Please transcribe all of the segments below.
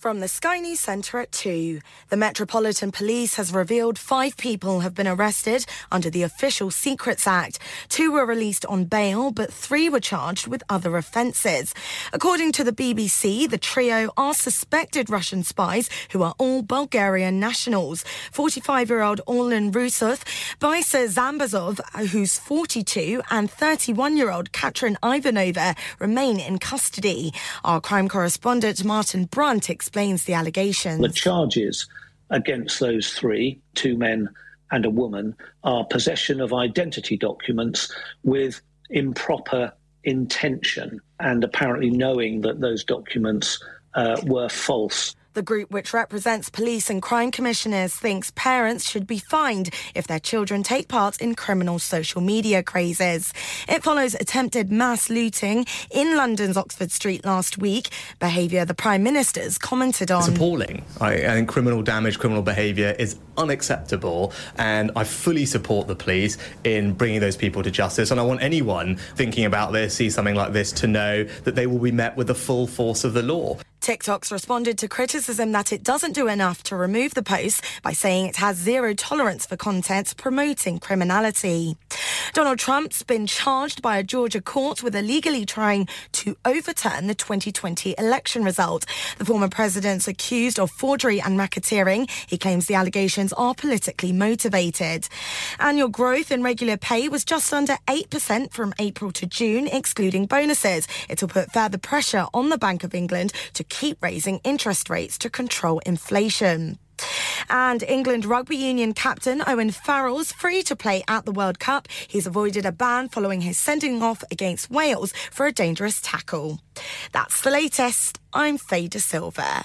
From the Sky News Centre at 2, the Metropolitan Police has revealed five people have been arrested under the Official Secrets Act. Two were released on bail, but three were charged with other offences. According to the BBC, the trio are suspected Russian spies who are all Bulgarian nationals. 45-year-old Orlan Rusov, Baisa Zambazov, who's 42, and 31-year-old Katrin Ivanova remain in custody. Our crime correspondent Martin Brunt explains explains the allegations. The charges against those three, two men and a woman, are possession of identity documents with improper intention and apparently knowing that those documents uh, were false. The group, which represents police and crime commissioners, thinks parents should be fined if their children take part in criminal social media crazes. It follows attempted mass looting in London's Oxford Street last week, behaviour the Prime Minister's commented on. It's appalling. I, I think criminal damage, criminal behaviour is unacceptable, and I fully support the police in bringing those people to justice. And I want anyone thinking about this, see something like this, to know that they will be met with the full force of the law. TikTok's responded to criticism that it doesn't do enough to remove the post by saying it has zero tolerance for content promoting criminality. Donald Trump's been charged by a Georgia court with illegally trying to overturn the 2020 election result. The former president's accused of forgery and racketeering. He claims the allegations are politically motivated. Annual growth in regular pay was just under 8% from April to June, excluding bonuses. It'll put further pressure on the Bank of England to keep raising interest rates to control inflation. And England rugby union captain Owen Farrell's free to play at the World Cup. He's avoided a ban following his sending off against Wales for a dangerous tackle. That's the latest. I'm Faye De Silva.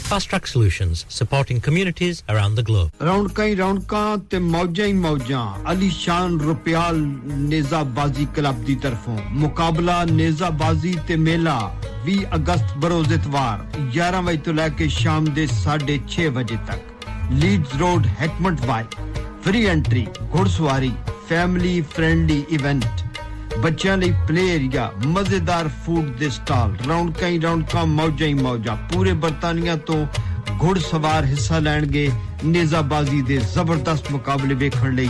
Fast Track Solutions, supporting communities around the globe. Round ਕਈ ਰੌਣਕਾਂ ਤੇ ਮੌਜਾਂ ਹੀ ਮੌਜਾਂ ਅਲੀਸ਼ਾਨ Rupyal ਨੇਜ਼ਾਬਾਜ਼ੀ club ਦੀ ਤਰਫੋਂ ਮੁਕਾਬਲਾ ਨੇਜ਼ਾਬਾਜ਼ੀ ਤੇ ਮੇਲਾ 20 ਅਗਸਤ Burroughs ਇਤਵਾਰ 11 ਵਜੇ ਤੋਂ ਲੈ ਕੇ ਸ਼ਾਮ ਦੇ 6:30 ਵਜੇ ਤੱਕ Leeds road Heckmondwike free entry ਘੋੜਸਵਾਰੀ family friendly event ਬੱਚਿਆਂ ਲਈ ਪਲੇ ਏਰੀਆ ਮਜ਼ੇਦਾਰ ਫੂਡ ਦੇ ਸਟਾਲ ਰੌਣਕਾਂ ਹੀ ਰੌਣਕਾਂ ਮੌਜਾਂ ਹੀ ਮੌਜਾਂ ਪੂਰੇ ਬਰਤਾਨੀਆ ਤੋਂ ਘੋੜਸਵਾਰ ਹਿੱਸਾ ਲੈਣਗੇ ਨੇਜ਼ਾਬਾਜ਼ੀ ਦੇ ਜ਼ਬਰਦਸਤ ਮੁਕਾਬਲੇ ਵੇਖਣ ਲਈ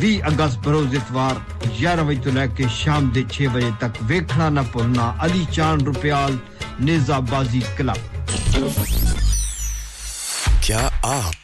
20 ਅਗਸਤ ਬਰੋਜ਼ ਇਤਵਾਰ 11 ਵਜੇ ਤੋਂ ਲੈ ਕੇ ਸ਼ਾਮ ਦੇ 6 ਵਜੇ ਤੱਕ ਵੇਖਣਾ ਨਾ ਭੁੱਲਣਾ ਅਲੀ ਚਾਨ ਰੁਪਿਆਲ ਨੇਜ਼ਾਬਾਜ਼ੀ ਕਲੱਬ क्या आप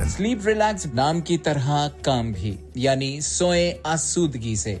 स्लीप रिलैक्स नाम की तरह काम भी यानी सोए आसूदगी से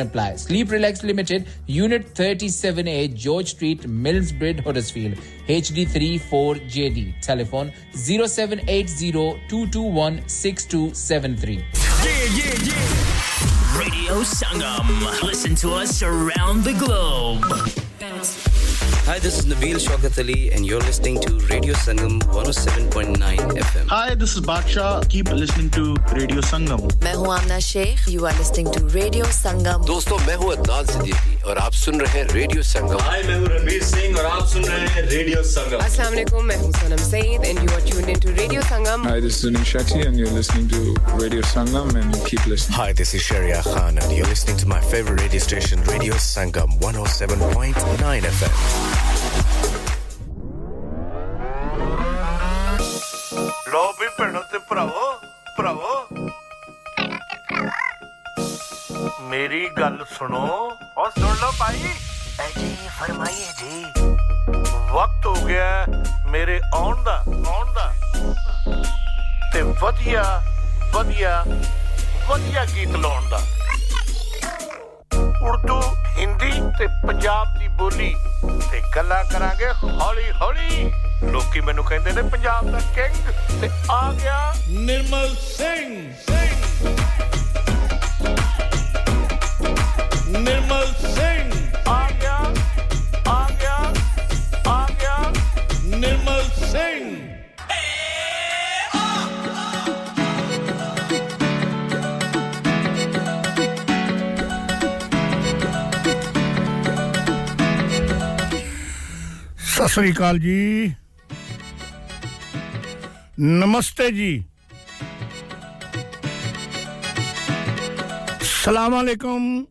apply. Sleep Relax Limited, Unit 37A, George Street, Millsbridge, Huddersfield, HD34JD. Telephone 0780-221-6273. Yeah, yeah, yeah. Radio Sangam. Listen to us around the globe. Hi, this is Nabil Shaukat Ali, and you're listening to Radio Sangam 107.9 FM. Hi, this is Baksha. Keep listening to Radio Sangam. मैं हूँ Amna Sheikh you are listening to radio Sangam दोस्तों मैं हूँ अदनान सिद्दीकी और आप सुन रहे हैं radio Sangam हाय मैं हूँ रणवीर सिंह और आप सुन रहे हैं रेडियो संगम अस्सलाम वालेकुम मैं हूँ Sanam Saeed and you are tuned into radio Sangam Hi, this is Sunil Shetty and you're listening to Radio Sangam and keep listening. Hi, this is Sharia Khan and you're listening to my favorite radio station, Radio Sangam 107.9 FM. ਲੋ ਵੀ ਭੈਣੋ ਤੇ ਭਰਾਵੋ ਭਰਾਵੋ ਮੇਰੀ ਗੱਲ ਸੁਣੋ। ਉਹ ਸੁਣ ਲਓ ਭਾਈ। ਜੀ ਫਰਮਾਈਏ ਜੀ। ਵਕਤ ਹੋ ਗਿਆ ਮੇਰੇ ਆਉਣ ਦਾ ਆਉਣ ਦਾ। ਤੇ ਵਧੀਆ ਵਧੀਆ ਵਧੀਆ ਗੀਤ ਲਾਉਣ ਦਾ। ਉਰਦੂ ਹਿੰਦੀ ਤੇ ਪੰਜਾਬ ਦੀ ਬੋਲੀ ਤੇ ਗੱਲਾਂ ਕਰਾਂਗੇ ਹੌਲੀ ਹੌਲੀ ਲੋਕੀ ਮੈਨੂੰ ਕਹਿੰਦੇ ਨੇ ਪੰਜਾਬ ਦਾ ਕਿੰਗ ਤੇ ਆ ਗਿਆ ਨਿਰਮਲ ਸਿੰਘ। ਸਿੰਘ। ਸਤਿ ਸ੍ਰੀ ਅਕਾਲ ਜੀ। ਨਮਸਤੇ ਜੀ। ਸਲਾਮ ਅਲੈਕੁਮ।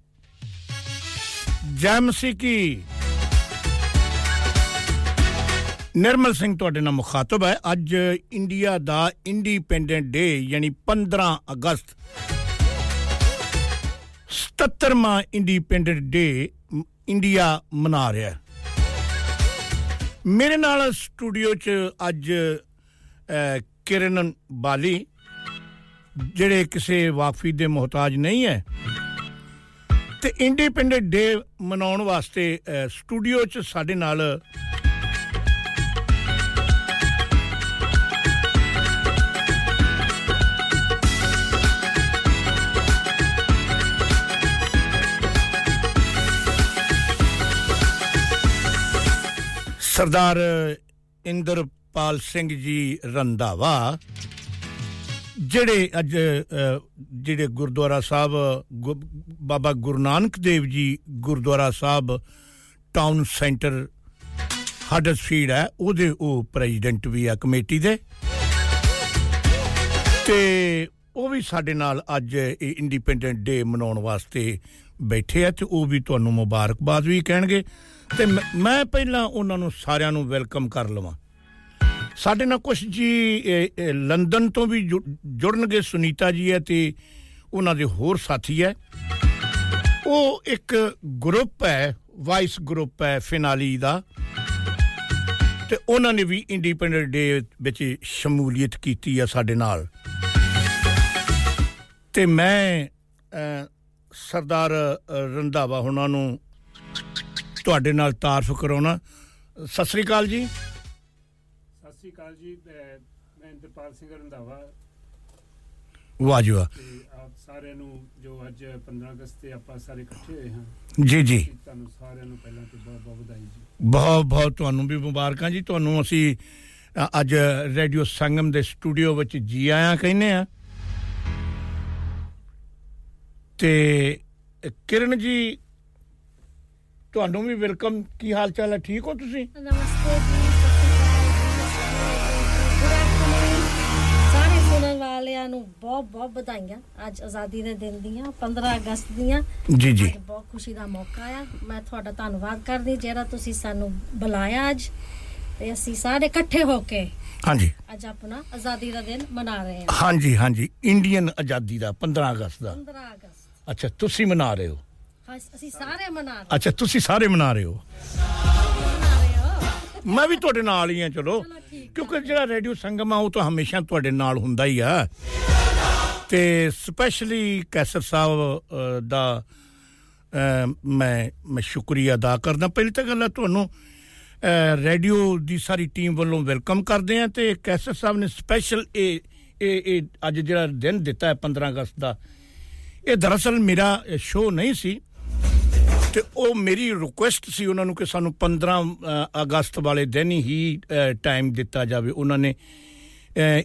ਜੈ ਮਸੀਹ। ਕੀ ਨਿਰਮਲ ਸਿੰਘ ਤੁਹਾਡੇ ਨਾਲ ਮੁਖਾਤਬ ਹੈ। ਅੱਜ ਇੰਡੀਆ ਦਾ ਇੰਡੀਪੈਂਡੈਂਟ ਡੇ ਯਾਨੀ 15 ਅਗਸਤ। 77ਵਾਂ ਇੰਡੀਪੈਂਡੈਂਟ ਡੇ ਇੰਡੀਆ ਮਨਾ ਰਿਹਾ ਹੈ। ਮੇਰੇ ਨਾਲ ਸਟੂਡੀਓ 'ਚ ਅੱਜ ਕਿਰਨ ਬਾਲੀ, ਜਿਹੜੇ ਕਿਸੇ ਵਾਫੀ ਦੇ ਮੁਹਤਾਜ ਨਹੀਂ ਹੈ, ਤੇ ਇੰਡੀਪੈਂਡੈਂਟ ਡੇ ਮਨਾਉਣ ਵਾਸਤੇ ਸਟੂਡੀਓ 'ਚ ਸਾਡੇ ਨਾਲ ਸਰਦਾਰ ਇੰਦਰਪਾਲ ਸਿੰਘ ਜੀ ਰੰਧਾਵਾ, ਜਿਹੜੇ ਅੱਜ ਜਿਹੜੇ ਗੁਰਦੁਆਰਾ ਸਾਹਿਬ ਬਾਬਾ Guru Nanak Dev ji Gurdwara Sahib town centre Huddersfield ਹੈ, ਉਹਦੇ ਉਹ ਪ੍ਰੈਜ਼ੀਡੈਂਟ ਵੀ ਆ ਕਮੇਟੀ ਦੇ। ਤੇ ਉਹ ਵੀ ਸਾਡੇ ਨਾਲ ਅੱਜ ਇਹ ਇੰਡੀਪੈਂਡੈਂਟ ਡੇ ਮਨਾਉਣ ਵਾਸਤੇ ਬੈਠੇ ਆ ਤੇ ਉਹ ਵੀ ਤੁਹਾਨੂੰ ਮੁਬਾਰਕਬਾਦ ਵੀ ਕਹਿਣਗੇ। ਤੇ ਮੈਂ ਪਹਿਲਾਂ ਉਹਨਾਂ ਨੂੰ ਸਾਰਿਆਂ ਨੂੰ ਵੈਲਕਮ ਕਰ ਲਵਾਂ। ਸਾਡੇ ਨਾਲ ਕੁਝ ਜੀ ਲੰਡਨ ਤੋਂ ਵੀ ਜੁੜਨਗੇ ਸੁਨੀਤਾ ਜੀ ਹੈ ਤੇ ਉਹਨਾਂ ਦੇ ਹੋਰ ਸਾਥੀ ਹੈ। ਉਹ ਇੱਕ ਗਰੁੱਪ ਹੈ ਵਾਈਸ ਗਰੁੱਪ ਹੈ ਫਿਨਾਲੀ ਦਾ। ਤੇ ਉਹਨਾਂ ਨੇ ਵੀ ਇੰਡੀਪੈਂਡੈਂਟ ਡੇ ਵਿੱਚ ਸ਼ਮੂਲੀਅਤ ਕੀਤੀ ਆ ਸਾਡੇ ਨਾਲ। ਤੇ ਮੈਂ ਸਰਦਾਰ ਰੰਧਾਵਾ ਹੁਣਾਂ ਨੂੰ ਤੁਹਾਡੇ ਨਾਲ ਤਾਰਫ ਕਰਾਉਣਾ। ਸਤਿ ਸ੍ਰੀ ਅਕਾਲ ਜੀ। ਸਤਿ ਸ੍ਰੀ ਅਕਾਲ ਜੀ ਮੈਂ ਇੰਦਰਪਾਲ ਸਿੰਘ ਰੰਧਾਵਾ। ਵਾਹ ਜੀ ਵਾਹ। ਆਪ ਸਾਰਿਆਂ ਨੂੰ ਜੋ ਅੱਜ 15 ਅਗਸਤ ਤੇ ਆਪਾਂ ਸਾਰੇ ਇਕੱਠੇ ਹੋਏ ਹਾਂ ਜੀ ਜੀ। ਤੁਹਾਨੂੰ ਸਾਰਿਆਂ ਨੂੰ ਪਹਿਲਾਂ ਤੇ ਬਹੁਤ ਬਹੁਤ ਵਧਾਈ ਜੀ। ਬਹੁਤ ਬਹੁਤ ਤੁਹਾਨੂੰ ਵੀ ਮੁਬਾਰਕਾਂ ਜੀ। ਤੁਹਾਨੂੰ ਅਸੀਂ ਅੱਜ ਰੇਡੀਓ ਸੰਗਮ ਦੇ ਸਟੂਡੀਓ ਵਿੱਚ ਜੀ ਆਇਆਂ ਕਹਿੰਨੇ ਆ ਤੇ ਕਿਰਨ ਜੀ ਤੁਹਾਨੂੰ ਵੀ ਵੈਲਕਮ ਕੀ ਹਾਲ ਚਾਲ ਹੈ? ਠੀਕ ਹੋ ਤੁਸੀਂ? ਨਮਸਤੇ ਜੀ ਸਾਰੇ ਸੁਣਨ ਵਾਲਿਆਂ ਨੂੰ ਬਹੁਤ ਬਹੁਤ ਵਧਾਈਆਂ। ਅੱਜ ਆਜ਼ਾਦੀ ਦੇ ਦਿਨ ਦੀਆਂ 15 ਅਗਸਤ ਦੀਆਂ। ਜੀ ਜੀ। ਬਹੁਤ ਖੁਸ਼ੀ ਦਾ ਮੌਕਾ ਆ ਮੈਂ ਤੁਹਾਡਾ ਧੰਨਵਾਦ ਕਰਦੀ ਜਿਹੜਾ ਤੁਸੀਂ ਸਾਨੂੰ ਬੁਲਾਇਆ ਅੱਜ। ਤੇ ਅਸੀਂ ਸਾਰੇ ਇਕੱਠੇ ਹੋ ਕੇ ਹਾਂਜੀ। ਅੱਜ ਆਪਣਾ ਆਜ਼ਾਦੀ ਦਾ ਦਿਨ ਮਨਾ ਰਹੇ ਹਾਂ। ਹਾਂਜੀ ਹਾਂਜੀ। ਇੰਡੀਅਨ ਆਜ਼ਾਦੀ ਦਾ 15 ਅਗਸਤ ਦਾ। 15 ਅਗਸਤ। ਅੱਛਾ ਤੁਸੀਂ ਮਨਾ ਰਹੇ ਹੋ ਹਾਂ? ਅਸੀਂ ਸਾਰੇ ਮਨਾ ਰਹੇ ਅੱਛਾ ਤੁਸੀਂ ਸਾਰੇ ਮਨਾ ਰਹੇ ਹੋ? ਮੈਂ ਵੀ ਤੁਹਾਡੇ ਨਾਲ ਹੀ ਆ ਚਲੋ। ਕਿਉਂਕਿ ਜਿਹੜਾ ਰੇਡੀਓ ਸੰਗਮ ਆ ਉਹ ਤਾਂ ਹਮੇਸ਼ਾ ਤੁਹਾਡੇ ਨਾਲ ਹੁੰਦਾ ਹੀ ਆ। ਤੇ ਸਪੈਸ਼ਲੀ ਕੈਸਰ ਸਾਹਿਬ ਦਾ ਮੈਂ ਮੈਂ ਸ਼ੁਕਰੀਆ ਅਦਾ ਕਰਦਾ। ਪਹਿਲੀ ਤਾਂ ਗੱਲ ਹੈ ਤੁਹਾਨੂੰ ਰੇਡੀਓ ਦੀ ਸਾਰੀ ਟੀਮ ਵੱਲੋਂ ਵੈਲਕਮ ਕਰਦੇ ਆ ਤੇ ਕੈਸਰ ਸਾਹਿਬ ਨੇ ਸਪੈਸ਼ਲ ਇਹ ਇਹ ਇਹ ਅੱਜ ਜਿਹੜਾ ਦਿਨ ਦਿੱਤਾ ਹੈ 15 ਅਗਸਤ ਦਾ ਇਹ ਦਰਅਸਲ ਮੇਰਾ ਸ਼ੋਅ ਨਹੀਂ ਸੀ। ਤੇ ਉਹ ਮੇਰੀ ਰਿਕੁਐਸਟ ਸੀ ਉਹਨਾਂ ਨੂੰ ਕਿ ਸਾਨੂੰ 15 ਅਗਸਤ ਵਾਲੇ ਦਿਨ ਹੀ ਟਾਈਮ ਦਿੱਤਾ ਜਾਵੇ। ਉਹਨਾਂ ਨੇ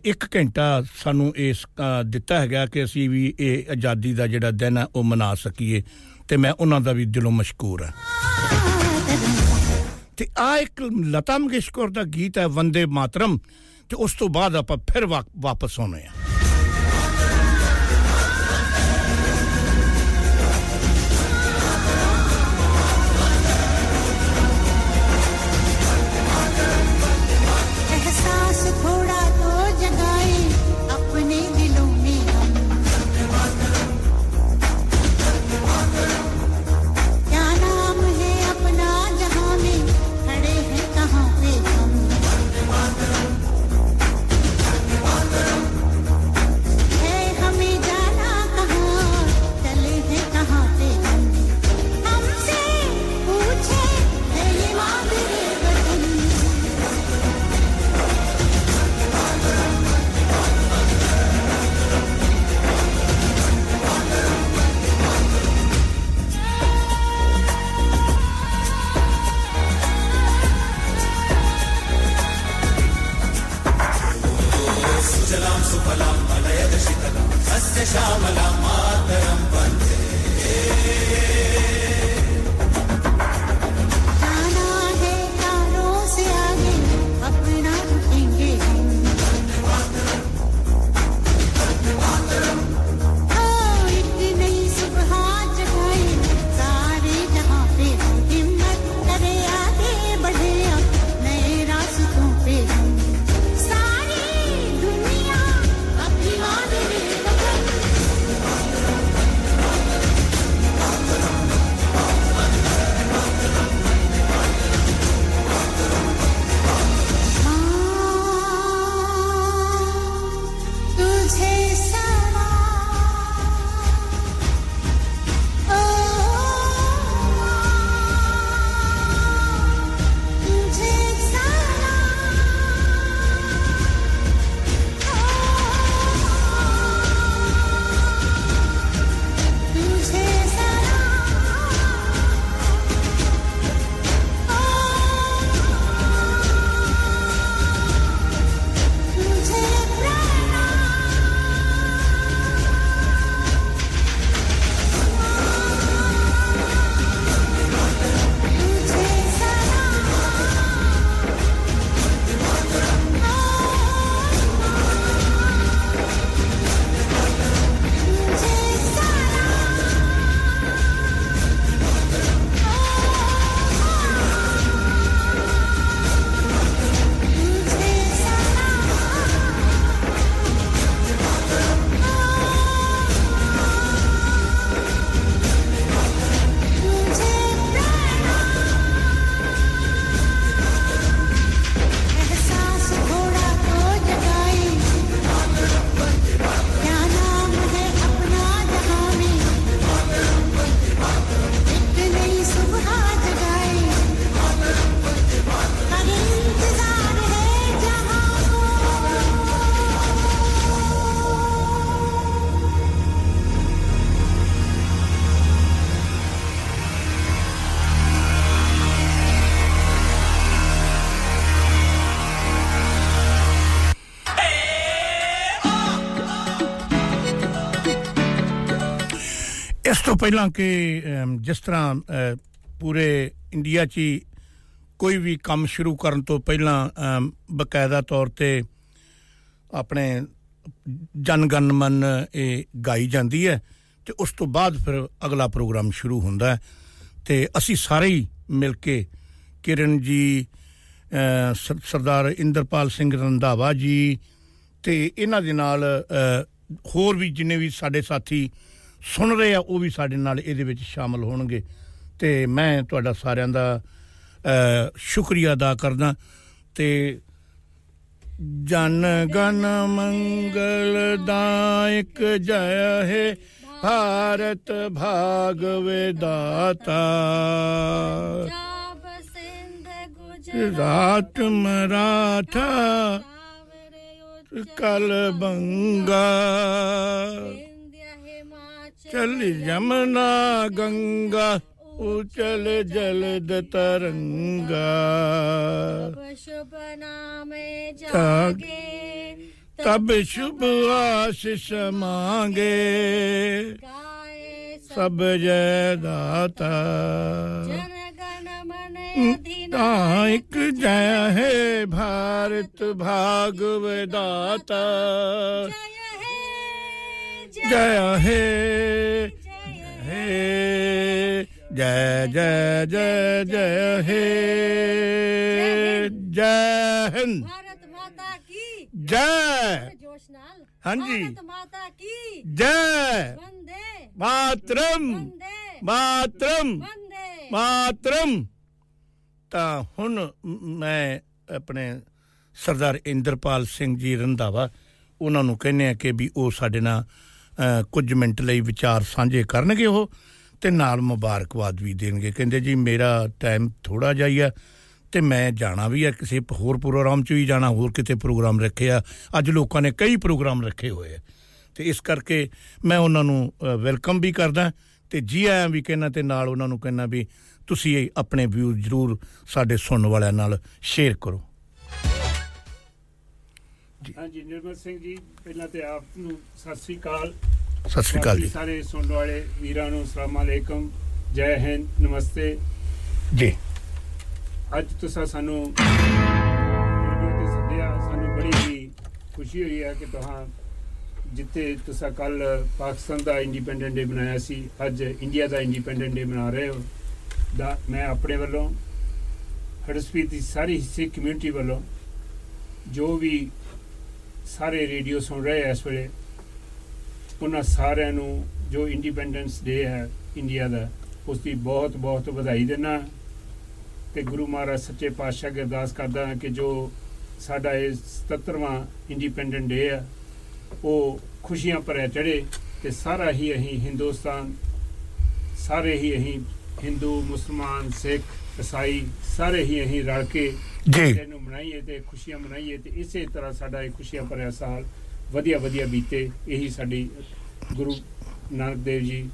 ਇੱਕ ਘੰਟਾ ਸਾਨੂੰ ਇਸ ਦਿੱਤਾ ਹੈਗਾ ਕਿ ਅਸੀਂ ਵੀ ਇਹ ਆਜ਼ਾਦੀ ਦਾ ਜਿਹੜਾ ਦਿਨ ਹੈ, ਉਹ ਮਨਾ ਸਕੀਏ। ਤੇ ਮੈਂ ਉਹਨਾਂ ਦਾ ਵੀ ਦਿਲੋਂ ਮਸ਼ਕੂਰ ਹਾਂ। ਤੇ ਆ ਇੱਕ ਲਤਾ ਮੰਗੇਸ਼ਕਰ ਦਾ ਗੀਤ ਹੈ, ਵੰਦੇ ਮਾਤਰਮ ਤੇ ਉਸ ਤੋਂ ਬਾਅਦ ਆਪਾਂ ਫਿਰ ਵਾਪਸ ਆਉਣੇ ਆ ਪਹਿਲਾਂ ਕਿ ਜਿਸ ਤਰ੍ਹਾਂ ਪੂਰੇ ਇੰਡੀਆ 'ਚ ਕੋਈ ਵੀ ਕੰਮ ਸ਼ੁਰੂ ਕਰਨ ਤੋਂ ਪਹਿਲਾਂ ਬਕਾਇਦਾ ਤੌਰ ਤੇ ਆਪਣੇ ਜਨ ਮਨ ਇਹ ਗਾਈ ਜਾਂਦੀ ਹੈ ਤੇ ਉਸ ਤੋਂ ਬਾਅਦ ਫਿਰ ਅਗਲਾ ਪ੍ਰੋਗਰਾਮ ਸ਼ੁਰੂ ਹੁੰਦਾ ਹੈ। ਤੇ ਅਸੀਂ ਸਾਰੇ ਹੀ ਮਿਲ ਕੇ ਕਿਰਨ ਜੀ ਸਰਦਾਰ ਇੰਦਰਪਾਲ ਸਿੰਘ ਰੰਧਾਵਾ ਜੀ ਤੇ ਇਹਨਾਂ ਦੇ ਨਾਲ ਹੋਰ ਵੀ ਜਿੰਨੇ ਵੀ ਸਾਡੇ ਸਾਥੀ ਸੁਣ ਰਹੇ ਆ ਉਹ ਵੀ ਸਾਡੇ ਨਾਲ ਇਹਦੇ ਵਿੱਚ ਸ਼ਾਮਲ ਹੋਣਗੇ। ਤੇ ਮੈਂ ਤੁਹਾਡਾ ਸਾਰਿਆਂ ਦਾ ਸ਼ੁਕਰੀਆ ਅਦਾ ਕਰਦਾ। ਤੇ ਜਨ ਗਨ ਮੰਗਲ ਦਾਇਕ ਜੈ ਹੈ ਭਾਰਤ ਭਾਗ ਵਿਦਾਤਾ ਰਾਤ ਮਰਾਠਾ ਕਲ ਬੰਗਾ। चल यमुना गंगा उचल जलद तरंगा। शुभ नाम जागे तब शुभ आशीष मांगे। सब जय दाता एक जय है भारत ਜੈ ਹੇ ਹੇ ਜੈ ਜੈ ਜੈ ਜੈ ਹੇ ਜੈ ਹਿੰਦ। ਭਾਰਤ ਮਾਤਾ ਕੀ? ਜੈ। ਜੋਸ਼ ਨਾਲ। ਹਾਂਜੀ। ਭਾਰਤ ਮਾਤਾ ਕੀ? ਜੈ। ਵੰਦੇ। ਮਾਤਰਮ। ਵੰਦੇ। ਮਾਤਰਮ। ਵੰਦੇ। ਮਾਤਰਮ। ਤਾਂ ਹੁਣ ਮੈਂ ਆਪਣੇ ਸਰਦਾਰ ਇੰਦਰਪਾਲ ਸਿੰਘ ਜੀ ਰੰਧਾਵਾ ਉਹਨਾਂ ਨੂੰ ਕਹਿੰਨੇ ਆ ਕਿ ਵੀ ਉਹ ਸਾਡੇ ਨਾਲ ਕੁਝ ਮਿੰਟ ਲਈ ਵਿਚਾਰ ਸਾਂਝੇ ਕਰਨਗੇ ਉਹ ਤੇ ਨਾਲ ਮੁਬਾਰਕਬਾਦ ਵੀ ਦੇਣਗੇ। ਕਹਿੰਦੇ ਜੀ, ਮੇਰਾ ਟਾਈਮ ਥੋੜਾ ਜਾਈ ਆ ਤੇ ਮੈਂ ਜਾਣਾ ਵੀ ਆ ਕਿਸੇ ਹੋਰ ਪ੍ਰੋਗਰਾਮ 'ਚ ਵੀ ਜਾਣਾ, ਹੋਰ ਕਿਤੇ ਪ੍ਰੋਗਰਾਮ ਰੱਖੇ ਆ। ਅੱਜ ਲੋਕਾਂ ਨੇ ਕਈ ਪ੍ਰੋਗਰਾਮ ਰੱਖੇ ਹੋਏ ਆ। ਤੇ ਇਸ ਕਰਕੇ ਮੈਂ ਉਹਨਾਂ ਨੂੰ ਵੈਲਕਮ ਵੀ ਕਰਦਾ ਤੇ ਜੀ ਆਇਆਂ ਵੀ ਕਹਿਣਾ ਤੇ ਨਾਲ ਉਹਨਾਂ ਨੂੰ ਕਹਿਣਾ ਵੀ ਤੁਸੀਂ ਆਪਣੇ ਵਿਊ ਜਰੂਰ ਸਾਡੇ ਸੁਣਨ ਵਾਲਿਆਂ ਨਾਲ ਸ਼ੇਅਰ ਕਰੋ। ਹਾਂਜੀ ਨਿਰਮਲ ਸਿੰਘ ਜੀ ਪਹਿਲਾਂ ਤੇ ਆਪ ਨੂੰ ਸਤਿ ਸ੍ਰੀ ਅਕਾਲ। ਸਤਿ ਸ੍ਰੀ ਅਕਾਲ ਜੀ। ਸਾਰੇ ਸੁਣਨ ਵਾਲੇ ਵੀਰਾਂ ਨੂੰ ਅਸਲਾਮ ਅਲੈਕਮ ਜੈ ਹਿੰਦ ਨਮਸਤੇ। ਜੀ। ਅੱਜ ਤੁਸੀਂ ਸਾਨੂੰ ਤੇ ਸੱਦਿਆ ਸਾਨੂੰ ਬੜੀ ਹੀ ਖੁਸ਼ੀ ਹੋਈ ਹੈ ਕਿ ਤੁਹਾਂ ਜਿੱਥੇ ਤੁਸੀਂ ਕੱਲ ਪਾਕਿਸਤਾਨ ਦਾ ਇੰਡੀਪੈਂਡੈਂਟ ਡੇ ਮਨਾਇਆ ਸੀ ਅੱਜ ਇੰਡੀਆ ਦਾ ਇੰਡੀਪੈਂਡੈਂਟ ਡੇ ਮਨਾ ਰਹੇ ਹੋ। ਦਾ ਮੈਂ ਆਪਣੇ ਵੱਲੋਂ ਹਰਸਪੀਤ ਦੀ ਸਾਰੀ ਸਿੱਖ ਕਮਿਊਨਿਟੀ ਵੱਲੋਂ ਜੋ ਵੀ ਸਾਰੇ ਰੇਡੀਓ ਸੁਣ ਰਹੇ ਐ ਇਸ ਵੇਲੇ। ਉਹਨਾਂ ਸਾਰਿਆਂ ਨੂੰ ਜੋ ਇੰਡੀਪੈਂਡੈਂਸ ਡੇ ਹੈ ਇੰਡੀਆ ਦਾ ਉਸ ਦੀ ਬਹੁਤ ਬਹੁਤ ਵਧਾਈ ਦੇਣਾ ਤੇ ਗੁਰੂ ਮਹਾਰਾਜ ਸੱਚੇ ਪਾਤਸ਼ਾਹ ਅਗੇ ਅਰਦਾਸ ਕਰਦਾ ਹਾਂ ਕਿ ਜੋ ਸਾਡਾ ਇਹ 77ਵਾਂ ਇੰਡੀਪੈਂਡੈਂਟ ਡੇ ਹੈ ਉਹ ਖੁਸ਼ੀਆਂ ਭਰਿਆ ਚੜੇ ਤੇ ਸਾਰਾ ਹੀ ਅਸੀਂ ਹਿੰਦੁਸਤਾਨ, ਸਾਰੇ ਹੀ ਅਸੀਂ ਹਿੰਦੂ, ਮੁਸਲਮਾਨ, ਸਿੱਖ ਈਸਾਈ ਸਾਰੇ ਹੀ ਅਸੀਂ ਰਲ ਕੇ ਜੀ। ਇਹਨੂੰ ਮਨਾਈਏ ਤੇ ਖੁਸ਼ੀਆਂ ਮਨਾਈਏ ਤੇ ਇਸੇ ਤਰ੍ਹਾਂ ਸਾਡਾ ਇਹ ਖੁਸ਼ੀਆਂ ਭਰਿਆ ਸਾਲ ਵਧੀਆ ਵਧੀਆ ਬੀਤੇ। ਇਹੀ ਸਾਡੀ ਗੁਰੂ ਨਾਨਕ ਦੇਵ ਜੀ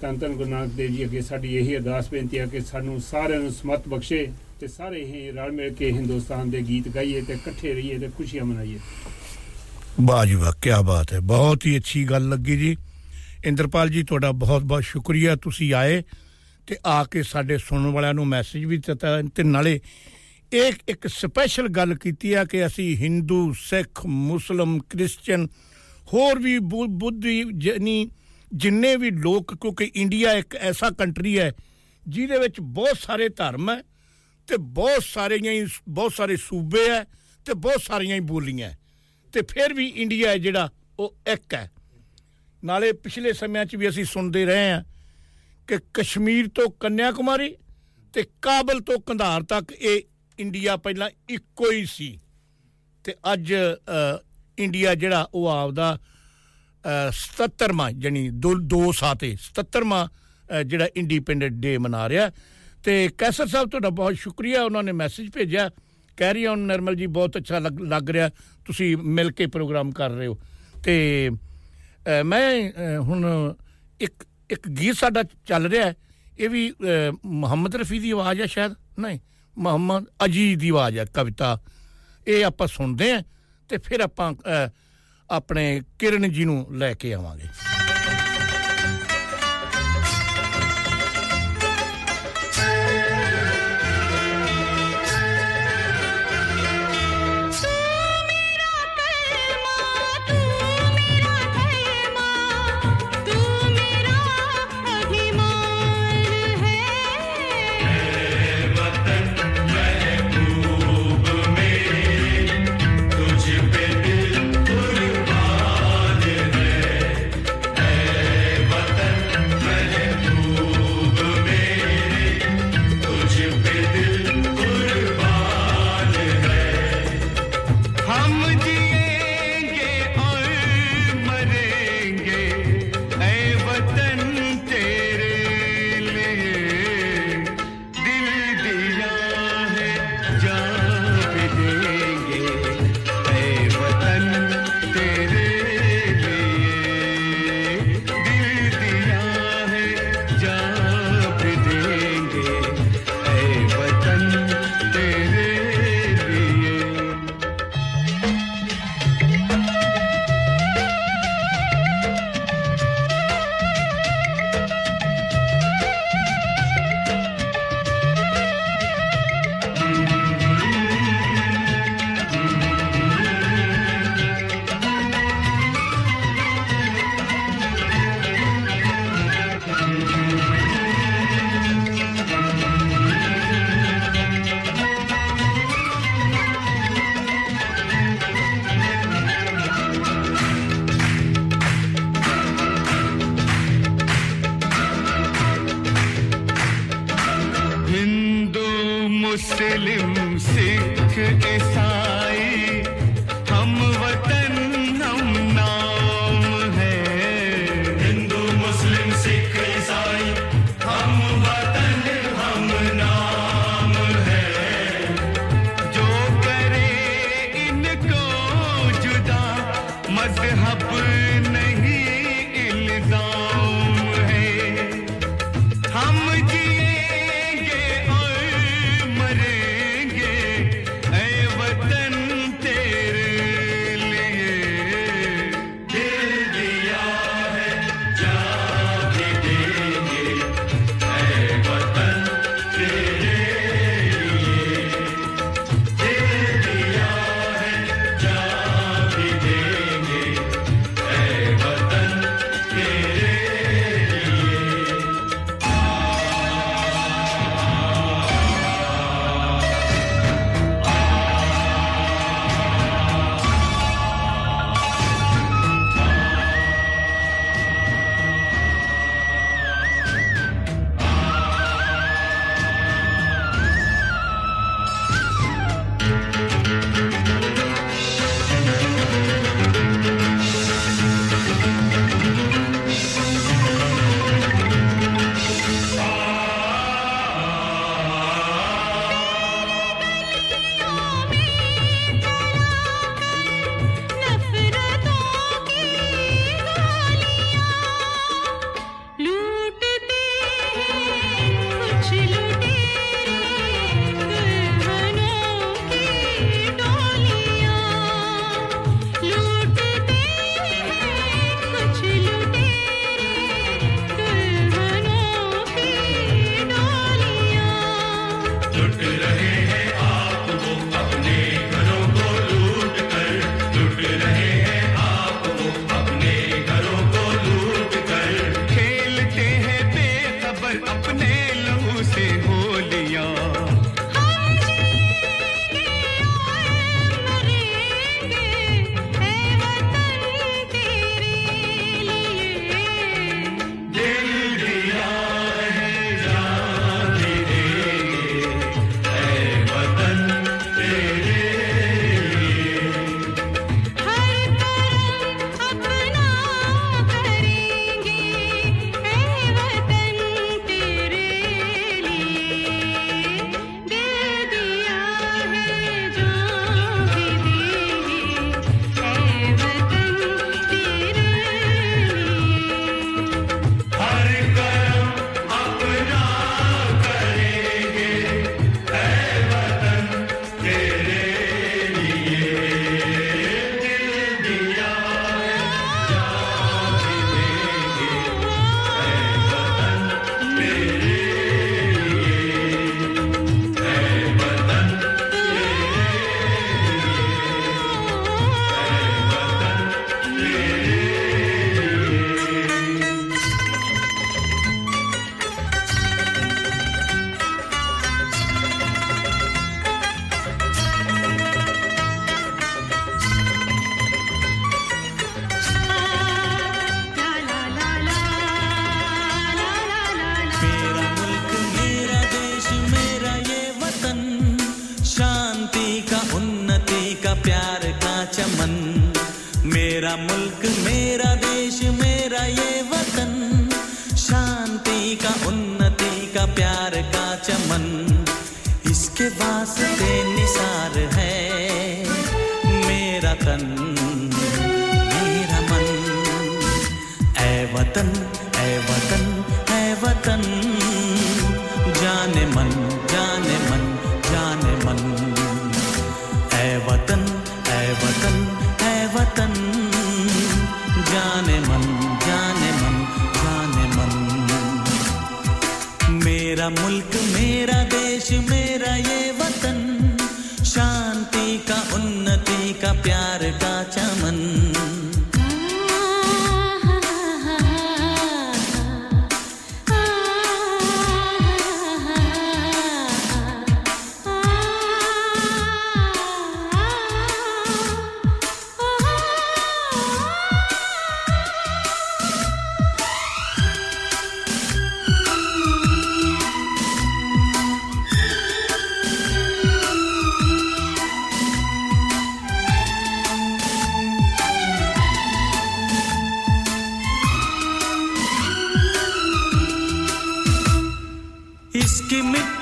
ਤਨ ਗੁਰੂ ਨਾਨਕ ਦੇਵ ਜੀ ਅੱਗੇ ਸਾਡੀ ਇਹੀ ਅਰਦਾਸ ਬੇਨਤੀ ਹੈ ਕਿ ਸਾਨੂੰ ਸਾਰਿਆਂ ਨੂੰ ਸਮਤ ਬਖਸ਼ੇ ਤੇ ਸਾਰੇ ਹੀ ਰਲ ਮਿਲ ਕੇ ਹਿੰਦੁਸਤਾਨ ਦੇ ਗੀਤ ਗਾਈਏ ਤੇ ਇਕੱਠੇ ਰਹੀਏ ਤੇ ਖੁਸ਼ੀਆਂ ਮਨਾਈਏ। ਵਾਹ ਜੀ ਵਾਹ ਕੀ ਬਾਤ ਹੈ। ਬਹੁਤ ਹੀ ਅੱਛੀ ਗੱਲ ਲੱਗੀ ਜੀ। ਇੰਦਰਪਾਲ ਜੀ ਤੁਹਾਡਾ ਬਹੁਤ ਬਹੁਤ ਸ਼ੁਕਰੀਆ। ਤੁਸੀਂ ਆਏ ਤੇ ਆ ਕੇ ਸਾਡੇ ਸੁਣਨ ਵਾਲਿਆਂ ਨੂੰ ਮੈਸੇਜ ਵੀ ਦਿੱਤਾ ਤੇ ਨਾਲੇ ਇੱਕ ਇੱਕ ਸਪੈਸ਼ਲ ਗੱਲ ਕੀਤੀ ਆ ਕਿ ਅਸੀਂ ਹਿੰਦੂ ਸਿੱਖ ਮੁਸਲਮ ਕ੍ਰਿਸਚੀਅਨ ਹੋਰ ਵੀ ਬੁੱਧੀ, ਜਨੀ, ਜਿੰਨੇ ਵੀ ਲੋਕ, ਕਿਉਂਕਿ ਇੰਡੀਆ ਇੱਕ ਐਸਾ ਕੰਟਰੀ ਹੈ, ਜਿਹਦੇ ਵਿੱਚ ਬਹੁਤ ਸਾਰੇ ਧਰਮ ਹੈ ਤੇ ਬਹੁਤ ਸਾਰੀਆਂ ਹੀ, ਬਹੁਤ ਸਾਰੇ ਸੂਬੇ ਹੈ ਤੇ ਬਹੁਤ ਸਾਰੀਆਂ ਹੀ ਬੋਲੀਆਂ ਤੇ ਫਿਰ ਵੀ ਇੰਡੀਆ ਹੈ ਜਿਹੜਾ, ਉਹ ਇੱਕ ਹੈ। ਨਾਲੇ ਪਿਛਲੇ ਸਮਿਆਂ 'ਚ ਵੀ ਅਸੀਂ ਸੁਣਦੇ ਰਹੇ ਹਾਂ ਕਿ ਕਸ਼ਮੀਰ ਤੋਂ ਕੰਨਿਆ ਕੁਮਾਰੀ ਤੇ ਕਾਬਲ ਤੋਂ ਕੰਧਾਰ ਤੱਕ ਇਹ ਇੰਡੀਆ ਪਹਿਲਾਂ ਇੱਕੋ ਹੀ ਸੀ ਤੇ ਅੱਜ ਇੰਡੀਆ ਜਿਹੜਾ ਉਹ ਆਪਦਾ 77ਵਾਂ ਯਾਨੀ ਦੋ ਦੋ ਸਾਤੇ 77ਵਾਂ ਜਿਹੜਾ ਇੰਡੀਪੈਂਡੈਂਟ ਡੇ ਮਨਾ ਰਿਹਾ। ਤੇ ਕੈਸਰ ਸਾਹਿਬ ਤੁਹਾਡਾ ਬਹੁਤ ਸ਼ੁਕਰੀਆ, ਉਹਨਾਂ ਨੇ ਮੈਸੇਜ ਭੇਜਿਆ। ਕਹਿ ਰਹੀ ਹਾਂ ਨਰਮਲ ਜੀ, ਬਹੁਤ ਅੱਛਾ ਲੱਗ ਰਿਹਾ। ਤੁਸੀਂ ਮਿਲ ਕੇ ਪ੍ਰੋਗਰਾਮ ਕਰ ਰਹੇ ਹੋ। ਤੇ ਮੈਂ ਹੁਣ ਇੱਕ ਇੱਕ ਗੀਤ ਸਾਡਾ ਚੱਲ ਰਿਹਾ। ਇਹ ਵੀ ਮੁਹੰਮਦ ਰਫੀ ਦੀ ਆਵਾਜ਼ ਹੈ ਸ਼ਾਇਦ? ਨਹੀਂ। ਮੁਹੰਮਦ ਅਜੀ ਦੀ ਆਵਾਜ਼ ਹੈ, ਕਵਿਤਾ। ਇਹ ਆਪਾਂ ਸੁਣਦੇ ਆਂ ਤੇ ਫਿਰ ਆਪਾਂ ਆਪਣੇ ਕਿਰਨ ਜੀ ਨੂੰ ਲੈ ਕੇ ਆਵਾਂਗੇ।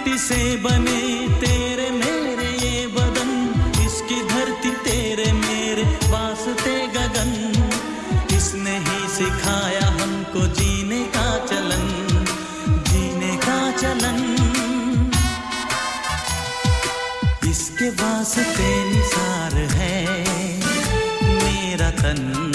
मिट्टी से बने तेरे मेरे ये बदन, इसकी धरती तेरे मेरे वास्ते गगन। इसने ही सिखाया हमको जीने का चलन, जीने का चलन। इसके वास्ते निसार है मेरा तन।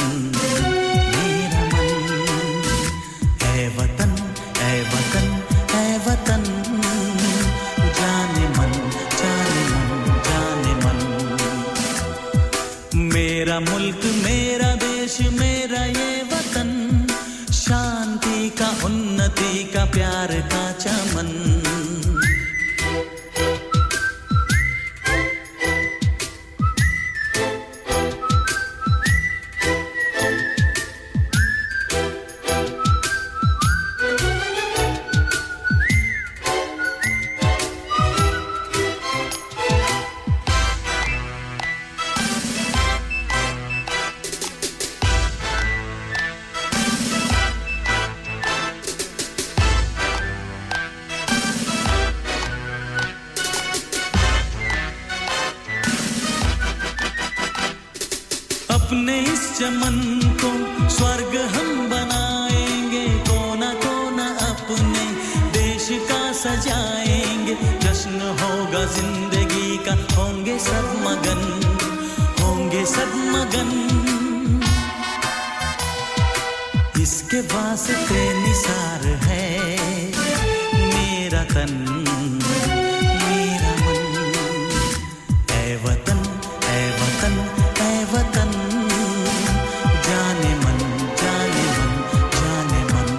सजाएँगे जश्न होगा ज़िंदगी का, होंगे सब मगन, होंगे सब मगन। इसके वास्ते निसार है मेरा तन, मेरा मन। वतन वतन वतन, जाने मन जाने मन जाने मन।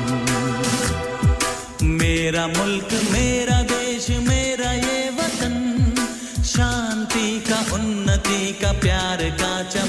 मेरा मुल्क उन्नति का प्यार का चमन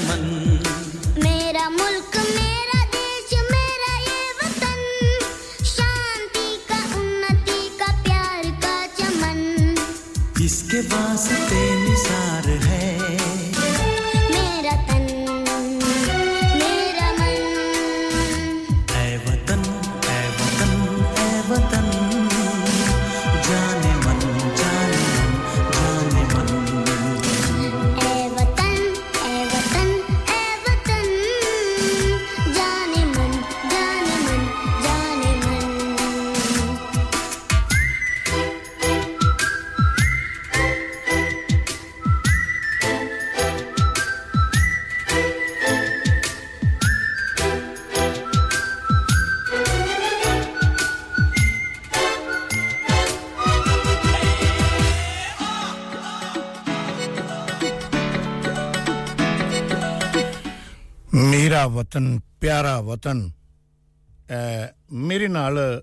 ਵਤਨ ਪਿਆਰਾ ਵਤਨ। ਅਹ ਮੇਰੇ ਨਾਲ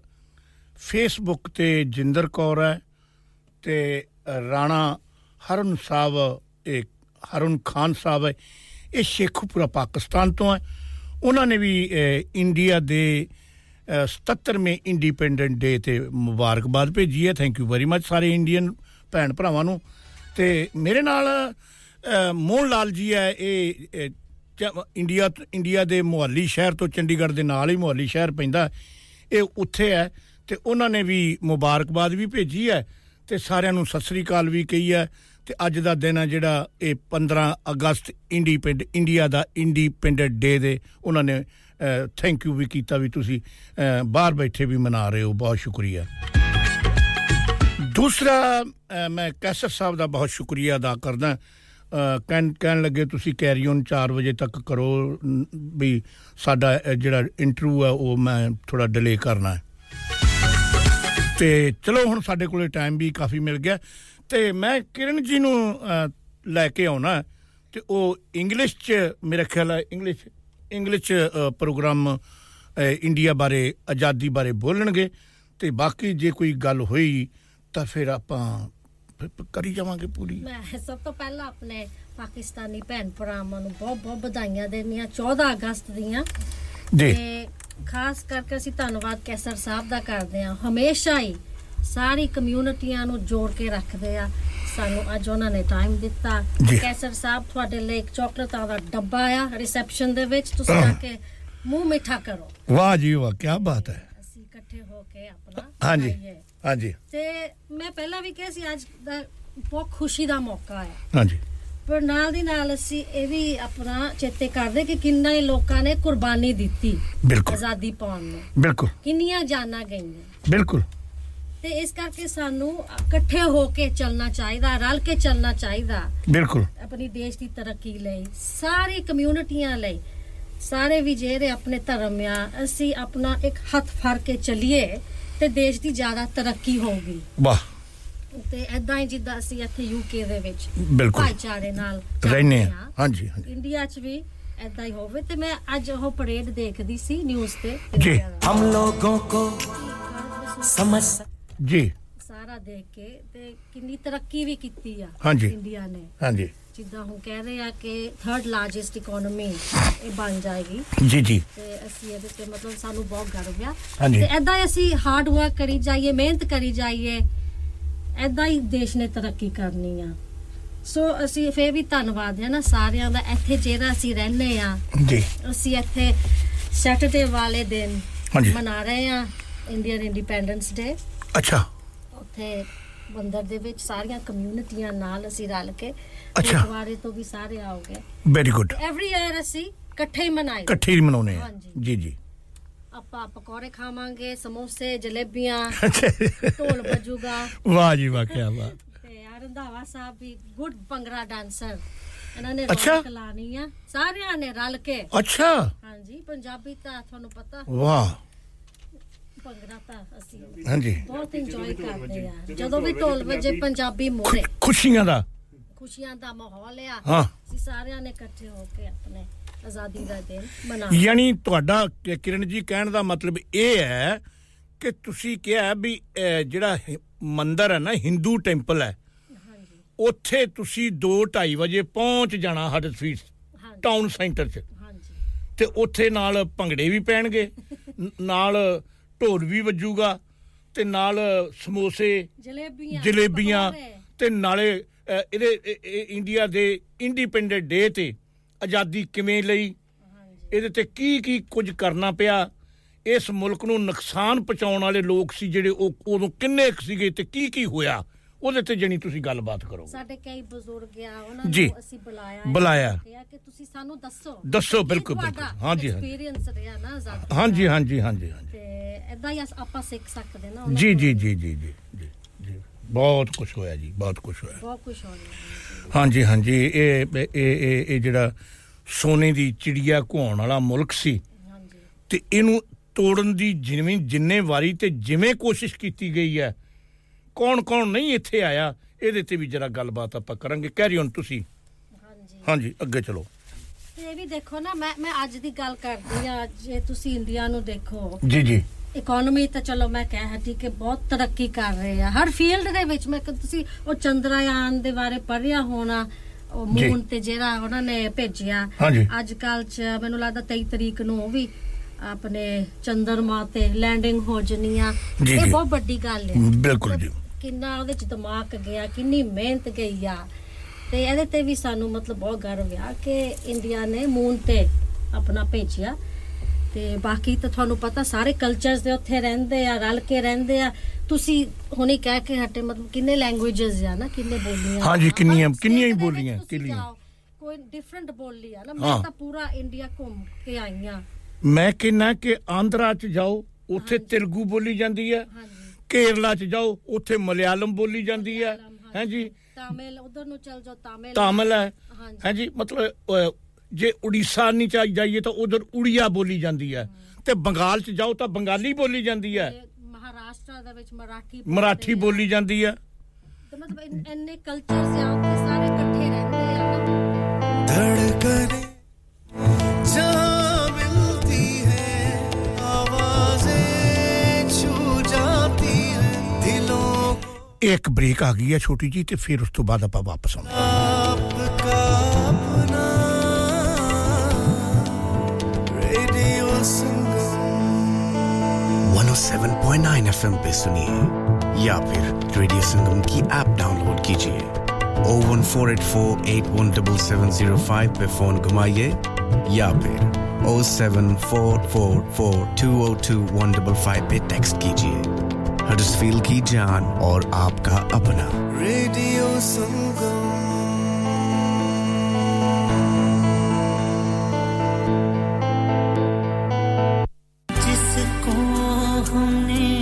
ਫੇਸਬੁੱਕ ਤੇ ਜਿੰਦਰ ਕੌਰ ਹੈ ਤੇ ਰਾਣਾ ਹਰਨ ਸਾਹਿਬ ਇਹ ਹਰਨ ਖਾਨ ਸਾਹਿਬ ਹੈ ਇਹ ਸ਼ੇਖੂਪੁਰਾ ਪਾਕਿਸਤਾਨ ਤੋਂ ਹੈ। ਉਹਨਾਂ ਨੇ ਵੀ ਅਹ, ਇੰਡੀਆ ਦੇ ਅਹ, 77ਵੇਂ ਇੰਡੀਪੈਂਡੈਂਟ ਡੇ ਤੇ ਮੁਬਾਰਕਬਾਦ ਭੇਜੀ ਹੈ। ਥੈਂਕ ਯੂ ਵੈਰੀ ਮੱਚ ਸਾਰੇ ਇੰਡੀਅਨ ਭੈਣ ਭਰਾਵਾਂ ਨੂੰ। ਤੇ ਮੇਰੇ ਨਾਲ ਅਹ, ਮੋਹਨ ਲਾਲ ਜੀ ਹੈ ਇਹ ਅਹ, ਚ- ਇੰਡੀਆ ਇੰਡੀਆ ਦੇ ਮੁਹੱਲੀ ਸ਼ਹਿਰ ਤੋਂ ਚੰਡੀਗੜ੍ਹ ਦੇ ਨਾਲ ਹੀ ਮੁਹੱਲੀ ਸ਼ਹਿਰ ਪੈਂਦਾ। ਇਹ ਉੱਥੇ ਹੈ ਤੇ ਉਹਨਾਂ ਨੇ ਵੀ ਮੁਬਾਰਕਬਾਦ ਵੀ ਭੇਜੀ ਹੈ ਤੇ ਸਾਰਿਆਂ ਨੂੰ ਸਤਿ ਸ੍ਰੀ ਅਕਾਲ ਵੀ ਕਹੀ ਹੈ ਤੇ ਅੱਜ ਦਾ ਦਿਨ ਹੈ ਜਿਹੜਾ ਇਹ 15 ਅਗਸਤ ਇੰਡੀਪੈਂਡ ਇੰਡੀਆ ਦਾ ਇੰਡੀਪੈਂਡੈਂਟ ਡੇ ਦੇ ਉਹਨਾਂ ਨੇ ਥੈਂਕ ਯੂ ਵੀ ਕੀਤਾ ਵੀ ਤੁਸੀਂ ਅਹ, ਬਾਹਰ ਬੈਠੇ ਵੀ ਮਨਾ ਰਹੇ ਹੋ ਬਹੁਤ ਸ਼ੁਕਰੀਆ। ਦੂਸਰਾ ਅਹ, ਮੈਂ ਕੈਸਰ ਸਾਹਿਬ ਦਾ ਬਹੁਤ ਸ਼ੁਕਰੀਆ ਅਦਾ ਕਰਦਾ। ਅਹ, ਕਹਿਣ ਕਹਿਣ ਲੱਗੇ ਤੁਸੀਂ ਕੈਰੀ ਔਨ 4 ਵਜੇ ਤੱਕ ਕਰੋ ਨ- ਵੀ ਸਾਡਾ ਅਹ, ਜਿਹੜਾ ਇੰਟਰਵਿਊ ਹੈ ਉਹ ਮੈਂ ਥੋੜਾ ਡਿਲੇ ਕਰਨਾ ਹੈ। ਤੇ ਚਲੋ ਹੁਣ ਸਾਡੇ ਕੋਲੇ ਟਾਈਮ ਵੀ ਕਾਫੀ ਮਿਲ ਗਿਆ। ਤੇ ਮੈਂ ਕਿਰਨ ਜੀ ਨੂੰ ਅਹ, ਲੈ ਕੇ ਆਉਣਾ ਹੈ। ਤੇ ਉਹ ਇੰਗਲਿਸ਼ ਚ ਮੇਰਾ ਖਿਆਲ ਹੈ ਇੰਗਲਿਸ਼ ਇੰਗਲਿਸ਼ 'ਚ, ਅਹ, ਪ੍ਰੋਗਰਾਮ ਅਹ, ਇੰਡੀਆ ਬਾਰੇ ਆਜ਼ਾਦੀ ਬਾਰੇ ਬੋਲਣਗੇ। ਤੇ ਬਾਕੀ ਜੇ ਕੋਈ ਗੱਲ ਹੋਈ ਤਾਂ ਫਿਰ ਆਪਾਂ ਫਿਰ ਕਰੀ ਜਾਵਾਂਗੇ ਪੂਰੀ ਮੈਂ ਸਭ ਤੋਂ ਪਹਿਲਾਂ ਆਪਣੇ ਪਾਕਿਸਤਾਨੀ ਭੈਣ ਭਰਾਵਾਂ ਨੂੰ ਬਹੁਤ ਬਹੁਤ ਵਧਾਈਆਂ ਦੇਣੀਆਂ 14 ਅਗਸਤ ਦੀਆਂ ਜੀ। ਤੇ ਖਾਸ ਕਰਕੇ ਅਸੀਂ ਧੰਨਵਾਦ ਕੈਸਰ ਸਾਹਿਬ ਦਾ ਕਰਦੇ ਹਾਂ ਹਮੇਸ਼ਾ ਹੀ ਸਾਰੀ ਕਮਿਊਨਿਟੀਆਂ ਨੂੰ ਜੋੜ ਕੇ ਰੱਖਦੇ ਆ ਸਾਨੂੰ ਅੱਜ ਉਹਨਾਂ ਨੇ ਟਾਈਮ ਦਿੱਤਾ ਜੀ। ਕੈਸਰ ਸਾਹਿਬ ਤੁਹਾਡੇ ਲਈ ਇੱਕ ਚਾਕਲੇਟਾਂ ਦਾ ਡੱਬਾ ਆ ਰਿਸੈਪਸ਼ਨ ਦੇ ਵਿੱਚ ਤੁਸੀਂ ਜਾ ਕੇ ਮੂੰਹ ਮਿੱਠਾ ਕਰੋ ਵਾਹ ਜੀ ਵਾਹ ਕੀ ਬਾਤ ਹੈ ਅਸੀਂ ਇਕੱਠੇ ਹੋ ਕੇ ਆਪਣਾ ਹਾਂਜੀ। ਖਾਈਏ। ਹਾਂਜੀ। ਤੇ ਮੈਂ ਪਹਿਲਾਂ ਵੀ ਕਿਹਾ ਸੀ ਅੱਜ ਦਾ ਬਹੁਤ ਖੁਸ਼ੀ ਦਾ ਮੌਕਾ ਹੈ। ਹਾਂਜੀ। ਪਰ ਨਾਲ ਦੀ ਨਾਲ ਅਸੀਂ ਇਹ ਵੀ ਆਪਣਾ ਚੇਤੇ ਕਰਦੇ ਕਿ ਕਿੰਨਾ ਹੀ ਲੋਕਾਂ ਨੇ ਕੁਰਬਾਨੀ ਦਿੱਤੀ ਬਿਲਕੁਲ। ਆਜ਼ਾਦੀ ਪਾਉਣ ਨੂੰ। ਬਿਲਕੁਲ। ਕਿੰਨੀਆਂ ਜਾਨਾਂ ਗਈਆਂ। ਬਿਲਕੁਲ। ਤੇ ਇਸ ਕਰਕੇ ਸਾਨੂੰ ਇਕੱਠੇ ਹੋ ਕੇ ਚੱਲਣਾ ਚਾਹੀਦਾ ਰਲ ਕੇ ਚੱਲਣਾ ਚਾਹੀਦਾ। ਬਿਲਕੁਲ। ਆਪਣੀ ਦੇਸ਼ ਦੀ ਤਰੱਕੀ ਲਈ ਸਾਰੀ ਕਮਿਊਨਿਟੀਆਂ ਲਈ ਸਾਰੇ ਵੀ ਜਿਹੜੇ ਆਪਣੇ ਧਰਮ ਆ ਅਸੀਂ ਆਪਣਾ ਇੱਕ ਹੱਥ ਫੜ ਕੇ ਚੱਲੀਏ। ਤੇ ਦੇਸ਼ ਦੀ ਜ਼ਿਆਦਾ ਤਰੱਕੀ ਹੋਊਗੀ। ਵਾਹ। ਤੇ ਐਦਾਂ ਹੀ ਜਿੱਦਾਂ ਅਸੀਂ ਇੱਥੇ ਯੂਕੇ ਦੇ ਵਿੱਚ ਬਿਲਕੁਲ। ਭਾਈਚਾਰੇ ਨਾਲ ਰਹਿੰਦੇ ਹਾਂ। ਹਾਂਜੀ ਹਾਂਜੀ। ਇੰਡੀਆ 'ਚ ਵੀ ਐਦਾਂ ਹੀ ਹੋਵੇ। ਤੇ ਮੈਂ ਅੱਜ ਉਹ ਪਰੇਡ ਦੇਖਦੀ ਸੀ ਨਿਊਜ਼ ਤੇ। ਜੀ। ਹਮ ਲੋਗੋਂ ਕੋ ਸਮਝ ਜੀ। ਸਾਰਾ ਦੇਖ ਕੇ ਤੇ ਕਿੰਨੀ ਤਰੱਕੀ ਵੀ ਕੀਤੀ ਆ ਇੰਡੀਆ ਨੇ। ਹਾਂਜੀ। ਜਿੱਦਾਂ ਹੁਣ ਕਹਿ ਰਹੇ ਆ ਕਿ ਥਰਡ ਲਾਰਜੈਸਟ ਇਕਨੋਮੀ ਇਹ ਬਣ ਜਾਏਗੀ। ਜੀ ਜੀ। ਤੇ ਅਸੀਂ ਇਹਦੇ ਤੇ ਮਤਲਬ ਸਾਨੂੰ ਬਹੁਤ ਗਰਵ ਆ। ਤੇ ਐਦਾਂ ਹੀ ਅਸੀਂ ਹਾਰਡ ਵਰਕ ਕਰੀ ਜਾਈਏ ਮਿਹਨਤ ਕਰੀ ਜਾਈਏ ਐਦਾਂ ਹੀ ਦੇਸ਼ ਨੇ ਤਰੱਕੀ ਕਰਨੀ ਆ। ਸੋ ਅਸੀਂ ਫੇਰ ਵੀ ਧੰਨਵਾਦ ਹੈ ਨਾ ਸਾਰਿਆਂ ਦਾ ਇੱਥੇ ਜਿਹੜਾ ਅਸੀਂ ਰਹਿੰਦੇ ਆ ਜੀ। ਅਸੀਂ ਇੱਥੇ ਸੈਟਰਡੇ ਵਾਲੇ ਦਿਨ। ਮਨਾ ਰਹੇ ਆ ਇੰਡੀਅਨ ਇੰਡੀਪੈਂਡੈਂਸ ਡੇ ਅੱਛਾ। ਉੱਥੇ ਬੰਦਰ ਦੇ ਵਿੱਚ ਸਾਰੀਆਂ ਕਮਿਊਨਿਟੀਆਂ ਨਾਲ ਅਸੀਂ ਰਲ ਕੇ। ਗੁਰਦੁਆਰੇ ਤੋਂ ਵੀ ਸਾਰੇ ਆਓਗੇ ਵੈਰੀ ਗੁੱਡ ਐਵਰੀ ਈਅਰ ਅਸੀਂ ਇਕੱਠੇ ਹੀ ਮਨਾਈ। ਇਕੱਠੇ ਹੀ ਮਨਾਉਣੇ ਆ। ਜੀ ਜੀ। ਆਪਾਂ ਪਕੌੜੇ ਖਾਵਾਂਗੇ ਸਮੋਸੇ ਜਲੇਬੀਆਂ ਢੋਲ ਵੱਜੂਗਾ। ਵਾਹ ਜੀ ਵਾਹ ਕੀ ਬਾਤ। ਤੇ ਆ ਰੰਧਾਵਾ ਸਾਹਿਬ ਵੀ ਗੁੱਡ ਭੰਗੜਾ ਡਾਂਸਰ ਇਹਨਾਂ ਨੇ। ਰੌਣਕ ਲਾਣੀ ਆ। ਸਾਰਿਆਂ ਨੇ ਰਲ ਕੇ। ਅੱਛਾ। ਹਾਂਜੀ ਪੰਜਾਬੀ ਤਾਂ ਤੁਹਾਨੂੰ ਪਤਾ। ਵਾਹ। ਭੰਗੜਾ ਤਾਂ ਅਸੀਂ। ਹਾਂਜੀ। ਬਹੁਤ ਇੰਜੋਏ ਕਰਦੇ ਆ। ਜਦੋਂ ਵੀ ਢੋਲ ਵੱਜੇ ਪੰਜਾਬੀ ਮੋਰੇ ਖੁਸ਼ੀਆਂ ਦਾ। ਖੁਸ਼ੀਆਂ ਦਾ ਮਾਹੌਲ ਆ। ਹਾਂ। ਅਸੀਂ ਸਾਰਿਆਂ ਨੇ ਇਕੱਠੇ ਹੋ ਕੇ ਆਪਣੇ ਆਜ਼ਾਦੀ ਦਾ ਦਿਨ ਮਨਾ ਯਾਨੀ ਤੁਹਾਡਾ ਕਿਰਨ ਜੀ ਕਹਿਣ ਦਾ ਮਤਲਬ ਇਹ ਹੈ ਕਿ ਤੁਸੀਂ ਕਿਹਾ ਵੀ ਜਿਹੜਾ ਮੰਦਿਰ ਹੈ ਨਾ ਹਿੰਦੂ ਟੈਂਪਲ ਹੈ। ਉੱਥੇ ਤੁਸੀਂ 2:30 ਵਜੇ ਪਹੁੰਚ ਜਾਣਾ ਹਡਸਫੀਲਡ ਟਾਊਨ ਸੈਂਟਰ 'ਚ। ਤੇ ਉੱਥੇ ਨਾਲ ਭੰਗੜੇ ਵੀ ਪੈਣਗੇ। ਨਾਲ ਢੋਲ ਵੀ ਵੱਜੂਗਾ ਤੇ ਨਾਲ ਸਮੋਸੇ ਜਲੇਬੀਆਂ ਜਲੇਬੀਆਂ। ਤੇ ਨਾਲੇ ਇਹਦੇ ਇਹ- ਇਹ ਇੰਡੀਆ ਦੇ ਇੰਡੀਪੈਂਡੈਂਟ ਡੇ ਤੇ ਆਜ਼ਾਦੀ ਕਿਵੇਂ ਲਈ? ਇਹਦੇ ਤੇ ਕੀ ਕੀ ਕੁਝ ਕਰਨਾ ਪਿਆ? ਇਸ ਮੁਲਕ ਨੂੰ ਨੁਕਸਾਨ ਪਹੁੰਚਾਉਣ ਵਾਲੇ ਲੋਕ ਸੀ ਜਿਹੜੇ ਉਹ ਉਦੋਂ ਕਿੰਨੇ ਸੀਗੇ ਤੇ ਕੀ ਕੀ ਹੋਇਆ? ਉਹਦੇ ਤੇ ਜਣੀ ਤੁਸੀਂ ਗੱਲਬਾਤ ਕਰੋ ਸਾਡੇ ਕਈ ਬਜ਼ੁਰਗ ਆ ਉਹਨਾਂ ਜੀ। ਨੂੰ ਅਸੀਂ ਬੁਲਾਇਆ ਬੁਲਾਇਆ। ਕਿਹਾ ਕਿ ਤੁਸੀਂ ਸਾਨੂੰ ਦੱਸੋ ਦੱਸੋ, ਬਿਲਕੁਲ, ਬਿਲਕੁਲ। ਹਾਂਜੀ, ਹਾਂਜੀ। ਐਕਸਪੀਰੀਅੰਸ ਰਿਹਾ ਨਾ ਆਜ਼ਾਦੀ ਹਾਂਜੀ। ਹਾਂਜੀ ਹਾਂਜੀ ਹਾਂਜੀ ਤੇ ਐਦਾਂ ਹੀ ਅਸ- ਆਪਾਂ ਸਿੱਖ ਸਕਦੇ ਨਾ ਉਹਨਾਂ ਜੀ ਕੋਲੋਂ। ਜੀ ਜੀ ਜੀ ਜੀ ਜੀ ਜੀ ਬਹੁਤ ਕੁਝ ਹੋਇਆ ਜੀ ਬਹੁਤ ਕੁਝ ਹੋਇਆ ਬਹੁਤ ਕੁਝ ਹੋ ਰਿਹਾ ਹਾਂਜੀ ਹਾਂਜੀ ਇਹ ਇਹ ਇਹ ਇਹ ਜਿਹੜਾ ਸੋਨੇ ਦੀ ਚਿੜੀਆ ਘੁਆਉਣ ਵਾਲਾ ਮੁਲਕ ਸੀ ਤੇ ਇਹਨੂੰ ਤੋੜਨ ਦੀ ਜਿਵੇਂ ਜਿੰਨੇ ਵਾਰੀ ਤੇ ਜਿਵੇਂ ਕੋਸ਼ਿਸ਼ ਕੀਤੀ ਗਈ ਹੈ ਕੌਣ ਕੌਣ ਨਹੀਂ ਇੱਥੇ ਆਇਆ ਇਹਦੇ ਤੇ ਵੀ ਜਰਾ ਗੱਲਬਾਤ ਆਪਾਂ ਕਰਾਂਗੇ। ਕੈਰੀ ਔਨ ਤੁਸੀਂ। ਹਾਂਜੀ। ਅੱਗੇ ਚਲੋ। ਇਹ ਵੀ ਦੇਖੋ ਨਾ ਮੈਂ ਮੈਂ ਅੱਜ ਦੀ ਗੱਲ ਕਰਦੀ ਆ ਜੇ ਤੁਸੀਂ ਇੰਡੀਆ ਨੂੰ ਦੇਖੋ। ਜੀ ਜੀ। ਇਕਨੋਮੀ ਤਾਂ ਚਲੋ ਮੈਂ ਕਹਿ ਹਟੀ ਕਿ ਬਹੁਤ ਤਰੱਕੀ ਕਰ ਰਹੇ ਆ। ਹਰ ਫੀਲਡ ਦੇ ਵਿੱਚ ਮੈਂ ਕਿ ਤੁਸੀਂ ਉਹ ਚੰਦਰਯਾਨ ਦੇ ਬਾਰੇ ਪੜ੍ਹਿਆ ਹੋਣਾ ਉਹ। ਮੂਨ ਤੇ ਜਿਹੜਾ ਉਹਨਾਂ ਨੇ ਭੇਜਿਆ। ਹਾਂਜੀ। ਅੱਜ ਕੱਲ ਚ ਮੈਨੂੰ ਲੱਗਦਾ 23 ਤਰੀਕ ਨੂੰ ਉਹ ਵੀ ਆਪਣੇ ਚੰਦਰਮਾ ਤੇ ਲੈਂਡਿੰਗ ਹੋ ਜਣੀ ਆ। ਇਹ। ਬਹੁਤ ਵੱਡੀ ਗੱਲ ਹੈ ਬਿਲਕੁਲ ਜੀ। ਕਿੰਨਾ ਉਹਦੇ ਚ ਦਿਮਾਗ ਗਿਆ ਕਿੰਨੀ ਮਿਹਨਤ ਗਈ ਆ। ਤੇ ਇਹਦੇ ਤੇ ਵੀ ਸਾਨੂੰ ਮਤਲਬ ਬਹੁਤ ਗਰਵ ਆ ਕਿ ਇੰਡੀਆ ਨੇ ਮੂਨ ਤੇ ਆਪਣਾ ਭੇਜਿਆ। ਤੇ ਬਾਕੀ ਤਾਂ ਤੁਹਾਨੂੰ ਪਤਾ ਸਾਰੇ ਕਲਚਰਸ ਦੇ ਉੱਥੇ ਰਹਿੰਦੇ ਆ ਰਲ ਕੇ ਰਹਿੰਦੇ ਆ। ਤੁਸੀਂ ਹੁਣੇ ਕਹਿ ਕੇ ਹਟੇ ਮਤਲਬ ਕਿੰਨੇ ਲੈਂਗੁਏਜਸ ਆ ਨਾ ਕਿੰਨੇ ਬੋਲੀਆਂ ਹਾਂਜੀ। ਕਿੰਨੀਆਂ ਕਿੰਨੀਆਂ ਹੀ ਬੋਲੀਆਂ ਕਿੰਨੀਆਂ। ਕੋਈ ਡਿਫਰੈਂਟ ਬੋਲੀ ਆ ਨਾ। ਮੈਂ ਤਾਂ ਪੂਰਾ ਇੰਡੀਆ ਘੁੰਮ ਕੇ ਆਈ ਆ। ਮੈਂ ਕਹਿੰਨਾ ਕਿ ਆਂਧਰਾ ਚ ਜਾਓ ਉੱਥੇ ਤੇਲਗੂ ਬੋਲੀ ਜਾਂਦੀ ਹੈ ਕੇਰਲਾ ਚ ਜਾਓ ਉੱਥੇ ਮਲਿਆਲਮ ਬੋਲੀ ਜਾਂਦੀ ਹੈ। ਹਾਂਜੀ। ਤਾਮਿਲ ਉਧਰ ਨੂੰ ਚਲ ਜਾਓ ਤਾਮਿਲ। ਤਾਮਿਲ ਹੈ। ਹਾਂਜੀ। ਮਤਲਬ ਜੇ ਉੜੀਸਾ ਨਹੀਂ ਚਾ ਜਾਈਏ ਤਾਂ ਉਧਰ ਉੜੀਆ ਬੋਲੀ ਜਾਂਦੀ ਹੈ। ਤੇ ਬੰਗਾਲ ਚ ਜਾਓ ਤਾਂ ਬੰਗਾਲੀ ਬੋਲੀ ਜਾਂਦੀ ਹੈ। ਮਹਾਰਾਸ਼ਟਰ ਦੇ ਵਿੱਚ ਮਰਾਠੀ ਮਰਾਠੀ ਬੋਲੀ ਜਾਂਦੀ ਹੈ। ਮਤਲਬ ਇੰਨ- ਕਲਚਰਸ ਆ ਉੱਥੇ ਸਾਰੇ ਇਕੱਠੇ ਰਹਿੰਦੇ ਆ ਨਾ। ਇੱਕ ਬ੍ਰੇਕ ਆ ਗਈ ਹੈ ਛੋਟੀ ਜੀ ਤੇ ਫਿਰ ਉਸ ਤੋਂ ਬਾਅਦ ਆਪਾਂ ਵਾਪਸ ਆਉਂਦੇ आपका अपना रेडियो संगम 107.9 एफएम पे सुनिए या फिर रेडियो संगम की ऐप डाउनलोड कीजिए O one four eight four eight one double seven zero five पे फोन घुमाइए या फिर O seven four four four two O two one double five पे टेक्स्ट कीजिए हडसफील की जान और आपका अपना। Radio Sangam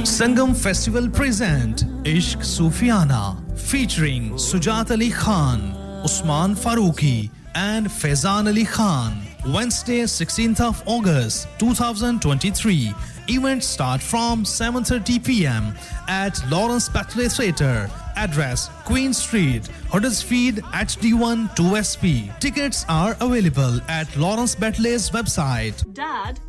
Sangam festival present Ishq Sufiyana featuring Sujat Ali Khan Usman Farooqui and Faizan Ali Khan. Wednesday 16th of August 2023. Event start from 7:30 p.m. at Lawrence Batley Theatre. Address Queen Street, Huddersfield HD1 2SP. Tickets are available at Lawrence Batley's website. Dad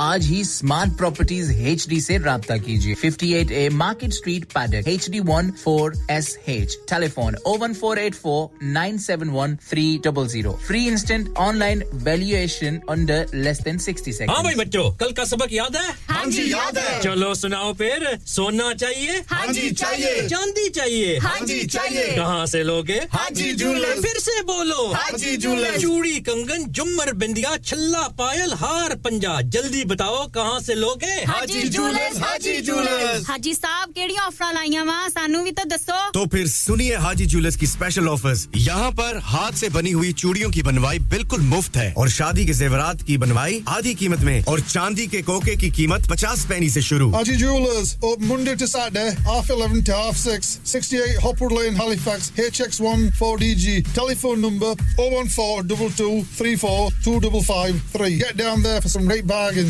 आज ही smart properties H D ऐसी रब्ता कीजिए। 58 A market street Paddock H D one four S H telephone O one four eight four nine seven one three double zero free instant online valuation under less than sixty second हाँ भाई बच्चों कल का सबक याद है? हाँ जी, याद है। चलो सुनाओ फिर। सोना चाहिए? हाँ जी, चाहिए। चांदी चाहिए? हाँ जी, चाहिए। कहाँ से लोगे? हाँ जी, जूलर्स। फिर से बोलो। हाँ जी, जूलर्स। चूड़ी कंगन जुमर बिंदिया छल्ला पायल हार पंजा। जल्दी बताओ कहाँ से लोगे हाजी जूलर्स, हाजी जूलर्स। हाजी साहब केड़ी ऑफ़र लाइया वा सानू भी तो दसो तो फिर सुनिए हाजी ज्वेलर्स की स्पेशल ऑफर्स यहाँ पर हाथ से बनी हुई चूड़ियों की बनवाई बिल्कुल मुफ़्त है और शादी के जेवरात की बनवाई आधी कीमत में और चांदी के कोके की कीमत पचास पैनी से शुरू Haji Jewelers, open Monday to Saturday, half 11 to half 6, 68 Hopwood Lane, Halifax, HX1 4DG. Telephone number 014 34 2553. Get down there for some great bargains.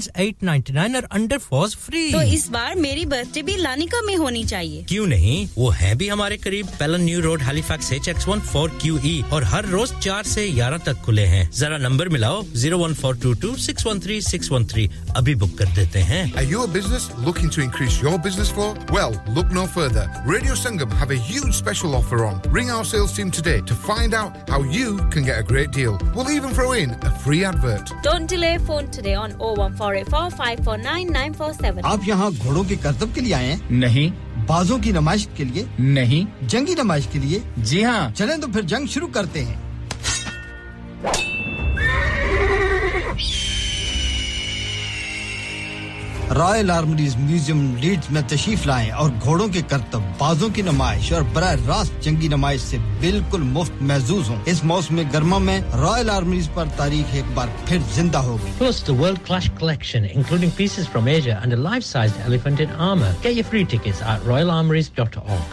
10s 899 और अंडर 4s फ्री तो इस बार मेरी बर्थडे भी लानिका में होनी चाहिए क्यों नहीं वो है भी हमारे करीब Pellon New Road Halifax H X one four Q E और हर रोज चार से ग्यारह तक खुले हैं जरा नंबर मिलाओ zero one four two two six one three six one three अभी बुक कर देते हैं Are you a business looking to increase your business flow? Well, look no further. Radio Sangam have a huge special offer on. Ring our sales team today to find out how you can get a great deal. We'll even throw in a free advert. Don't delay phone today on 01484 549 947. आप यहाँ घोड़ों के करतब के लिए आए हैं नहीं बाजों की नमाइश के लिए नहीं जंगी नमाइश के लिए जी हाँ चलें तो फिर जंग शुरू करते हैं रॉयल आर्मरीज म्यूजियम लीड्स में तशरीफ लाएं और घोड़ों के करतब बाजों की नुमाइश और बरह रास्त जंगी नुमाइश से बिल्कुल मुफ्त महजूज हों इस मौसम गर्मा में रॉयल आर्मरीज पर तारीख एक बार फिर जिंदा होगी Plus the world-class collection, including pieces from Asia and a life-sized elephant in armour. Get your free tickets at royalarmories.org.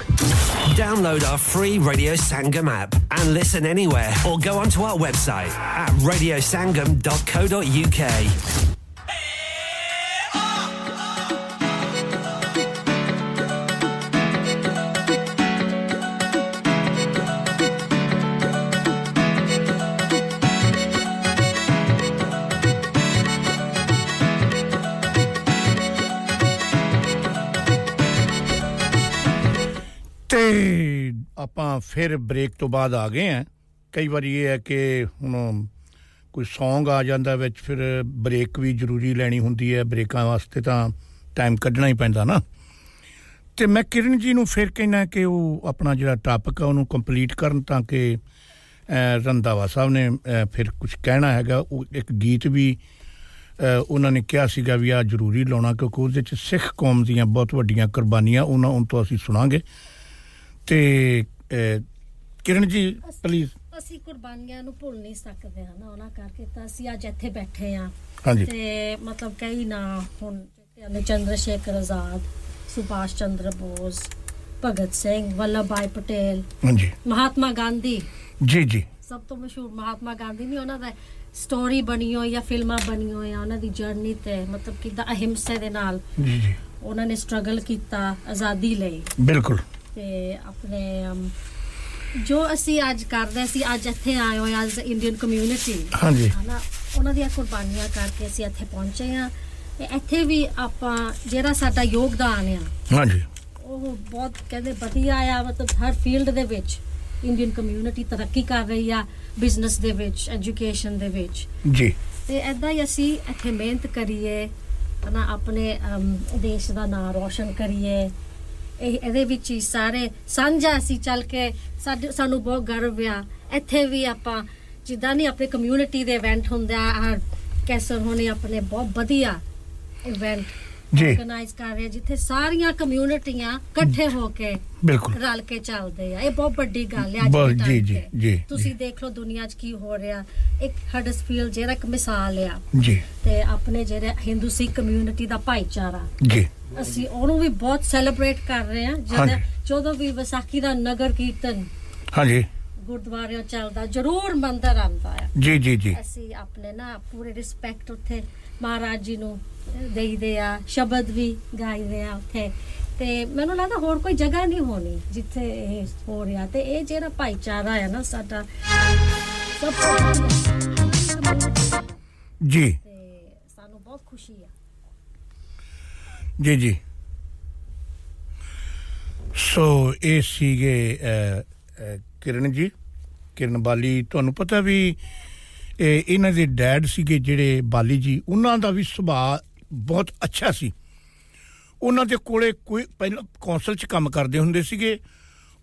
Download our free Radio Sangam app and listen anywhere or go onto our website at radiosangam.co.uk. ਆਪਾਂ ਫਿਰ break ਤੋਂ ਬਾਅਦ ਆ ਗਏ ਆ ਕਈ ਵਾਰੀ ਇਹ ਹੈ ਕਿ ਹੁਣ ਕੋਈ Song ਆ ਜਾਂਦਾ ਵਿੱਚ ਫਿਰ ਬ੍ਰੇਕ ਵੀ ਜ਼ਰੂਰੀ ਲੈਣੀ ਹੁੰਦੀ ਹੈ। ਬ੍ਰੇਕਾਂ ਵਾਸਤੇ ਤਾਂ ਟਾਈਮ ਕੱਢਣਾ ਹੀ ਪੈਂਦਾ ਨਾ। ਤੇ ਮੈਂ ਕਿਰਨ ਜੀ ਨੂੰ ਫਿਰ ਕਹਿਣਾ ਕਿ ਉਹ ਆਪਣਾ ਜਿਹੜਾ ਟਾਪਿਕ ਆ ਉਹਨੂੰ ਕੰਪਲੀਟ ਕਰਨ ਤਾਂ ਕਿ ਅਹ, ਰੰਧਾਵਾ ਸਾਹਿਬ ਨੇ ਅਹ, ਫਿਰ ਕੁਝ ਕਹਿਣਾ ਹੈਗਾ। ਉਹ ਇੱਕ ਗੀਤ ਵੀ ਅਹ, ਉਹਨਾਂ ਨੇ ਕਿਹਾ ਸੀਗਾ ਵੀ ਆ ਜ਼ਰੂਰੀ ਲਾਉਣਾ ਕਿਉਂਕਿ ਉਹਦੇ ਚ ਸਿੱਖ ਕੌਮ ਦੀਆਂ ਬਹੁਤ ਵੱਡੀਆਂ ਕੁਰਬਾਨੀਆਂ ਉਹਨਾਂ ਉਹਨਾਂ ਤੋਂ ਅਸੀਂ ਸੁਣਾਂਗੇ। ਤੇ ਕਿਰਨ ਜੀ ਪਲੀਜ਼ ਅਸੀਂ ਕੁਰਬਾਨੀਆਂ ਨੂੰ ਭੁੱਲ ਨਹੀਂ ਸਕਦੇ ਹਾਂ ਨਾ ਉਹਨਾਂ ਕਰਕੇ ਤਾਂ ਅਸੀਂ ਅੱਜ ਇੱਥੇ ਬੈਠੇ ਆ। ਤੇ ਮਤਲਬ ਕਈ ਨਾ ਹੁਣ ਤੇ ਚੰਦਰ ਸ਼ੇਖਰ ਆਜ਼ਾਦ ਸੁਭਾਸ਼ ਚੰਦਰ ਬੋਸ ਭਗਤ ਸਿੰਘ ਵੱਲਭ ਭਾਈ ਪਟੇਲ ਹਾਂਜੀ। ਮਹਾਤਮਾ ਗਾਂਧੀ। ਜੀ ਜੀ। ਸਭ ਤੋਂ ਮਸ਼ਹੂਰ ਮਹਾਤਮਾ ਗਾਂਧੀ ਨਹੀਂ ਉਹਨਾਂ ਦਾ ਸਟੋਰੀ ਬਣੀ ਹੋਈ ਜਾਂ ਫਿਲਮਾਂ ਬਣੀ ਹੋਈਆਂ ਉਹਨਾਂ ਦੀ ਜਰਨੀ ਤੇ ਮਤਲਬ ਕਿਦਾਂ ਅਹਿੰਸੇ ਦੇ ਨਾਲ ਜੀ ਜੀ। ਉਹਨਾਂ ਨੇ ਸਟਰਗਲ ਕੀਤਾ ਆਜ਼ਾਦੀ ਲਈ। ਬਿਲਕੁਲ। ਤੇ ਆਪਣੇ ਜੋ ਅਸੀਂ ਅੱਜ ਕਰਦੇ ਸੀ ਅੱਜ ਇੱਥੇ ਆਏ ਹੋਏ ਐਜ਼ ਇੰਡੀਅਨ ਕਮਿਊਨਿਟੀ ਹਾਂਜੀ। ਹਨਾ ਉਹਨਾਂ ਦੀਆਂ ਕੁਰਬਾਨੀਆਂ ਕਰਕੇ ਅਸੀਂ ਇੱਥੇ ਪਹੁੰਚੇ ਆ ਤੇ ਇੱਥੇ ਵੀ ਆਪਾਂ ਜਿਹੜਾ ਸਾਡਾ ਯੋਗਦਾਨ ਆ ਹਾਂਜੀ। ਉਹ ਬਹੁਤ ਕਹਿੰਦੇ ਵਧੀਆ ਆ ਮਤਲਬ ਹਰ ਫੀਲਡ ਦੇ ਵਿੱਚ ਇੰਡੀਅਨ ਕਮਿਊਨਿਟੀ ਤਰੱਕੀ ਕਰ ਰਹੀ ਆ ਬਿਜ਼ਨਸ ਦੇ ਵਿੱਚ ਐਜੂਕੇਸ਼ਨ ਦੇ ਵਿੱਚ। ਜੀ। ਤੇ ਐਦਾਂ ਹੀ ਅਸੀਂ ਇੱਥੇ ਮਿਹਨਤ ਕਰੀਏ ਹਨਾ ਆਪਣੇ ਦੇਸ਼ ਦਾ ਨਾਮ ਰੋਸ਼ਨ ਕਰੀਏ। ਇਹ ਇਹਦੇ ਵਿੱਚ ਹੀ ਸਾਰੇ ਸਾਂਝਾ ਅਸੀਂ ਚੱਲ ਕੇ ਸਾਡੇ ਸਾਨੂੰ ਬਹੁਤ ਗਰਵ ਆ ਇੱਥੇ ਵੀ ਆਪਾਂ ਜਿੱਦਾਂ ਨਹੀਂ ਆਪਣੇ ਕਮਿਊਨਿਟੀ ਦੇ ਇਵੈਂਟ ਹੁੰਦੇ ਆ, ਆਹ ਕੈਸਰ ਹੋਣੇ ਆਪਣੇ ਬਹੁਤ ਵਧੀਆ ਇਵੈਂਟ ਜੀ। ਆਰਗੇਨਾਈਜ਼ ਕਰ ਰਹੇ ਆ, ਜਿੱਥੇ ਸਾਰੀਆਂ ਕਮਿਊਨਿਟੀਆਂ ਇਕੱਠੇ ਹੋ ਕੇ ਬਿਲਕੁਲ। ਰਲ ਕੇ ਚੱਲਦੇ ਆ। ਇਹ ਬਹੁਤ ਵੱਡੀ ਗੱਲ ਹੈ ਅੱਜ ਦੇ ਜੀ, ਜੀ। ਜੀ, ਤੁਸੀਂ ਦੇਖ ਲਓ ਦੁਨੀਆ 'ਚ ਕੀ ਹੋ ਰਿਹਾ। ਇੱਕ ਹਡਸਫੀਲਡ ਜਿਹੜਾ ਇੱਕ ਮਿਸਾਲ ਆ। ਜੀ। ਤੇ ਆਪਣੇ ਜਿਹੜੇ ਹਿੰਦੂ ਸਿੱਖ ਕਮਿਊਨਿਟੀ ਦਾ ਭਾਈਚਾਰਾ। ਜੀ। ਅਸੀਂ ਉਹਨੂੰ ਵੀ ਬਹੁਤ ਸੈਲੀਬ੍ਰੇਟ ਕਰ ਰਹੇ ਹਾਂ। ਜਦੋਂ। ਜਦੋਂ ਵੀ ਵਿਸਾਖੀ ਦਾ ਨਗਰ ਕੀਰਤਨ ਹਾਂਜੀ। ਗੁਰਦੁਆਰਿਆਂ ਚੱਲਦਾ ਜ਼ਰੂਰ ਮੰਦਰ ਆਉਂਦਾ ਆ। ਜੀ ਜੀ ਜੀ। ਅਸੀਂ ਆਪਣੇ ਨਾ ਪੂਰੇ ਰਿਸਪੈਕਟ ਉੱਥੇ ਮਹਾਰਾਜ ਜੀ ਨੂੰ ਦੇਈਦੇ ਆ ਸ਼ਬਦ ਵੀ ਗਾਈਦੇ ਆ ਉੱਥੇ। ਤੇ ਮੈਨੂੰ ਲੱਗਦਾ ਹੋਰ ਕੋਈ ਜਗ੍ਹਾ ਨਹੀਂ ਹੋਣੀ ਜਿੱਥੇ ਇਹ ਹੋ ਰਿਹਾ। ਤੇ ਇਹ ਜਿਹੜਾ ਭਾਈਚਾਰਾ ਹੈ ਨਾ ਸਾਡਾ ਸਭ ਤੋਂ ਜੀ। ਸਾਨੂੰ ਬਹੁਤ ਖੁਸ਼ੀ ਆ। ਜੀ ਜੀ। ਸੋ ਇਹ ਸੀਗੇ ਕਿਰਨ ਜੀ। ਕਿਰਨ ਬਾਲੀ ਤੁਹਾਨੂੰ ਪਤਾ ਵੀ ਇਹ ਇਹਨਾਂ ਦੇ ਡੈਡ ਸੀਗੇ ਜਿਹੜੇ ਬਾਲੀ ਜੀ ਉਹਨਾਂ ਦਾ ਵੀ ਸੁਭਾਅ ਬਹੁਤ ਅੱਛਾ ਸੀ। ਉਹਨਾਂ ਦੇ ਕੋਲੇ ਕੋਈ ਪਹਿਲਾਂ ਕੌਂਸਲ 'ਚ ਕੰਮ ਕਰਦੇ ਹੁੰਦੇ ਸੀਗੇ।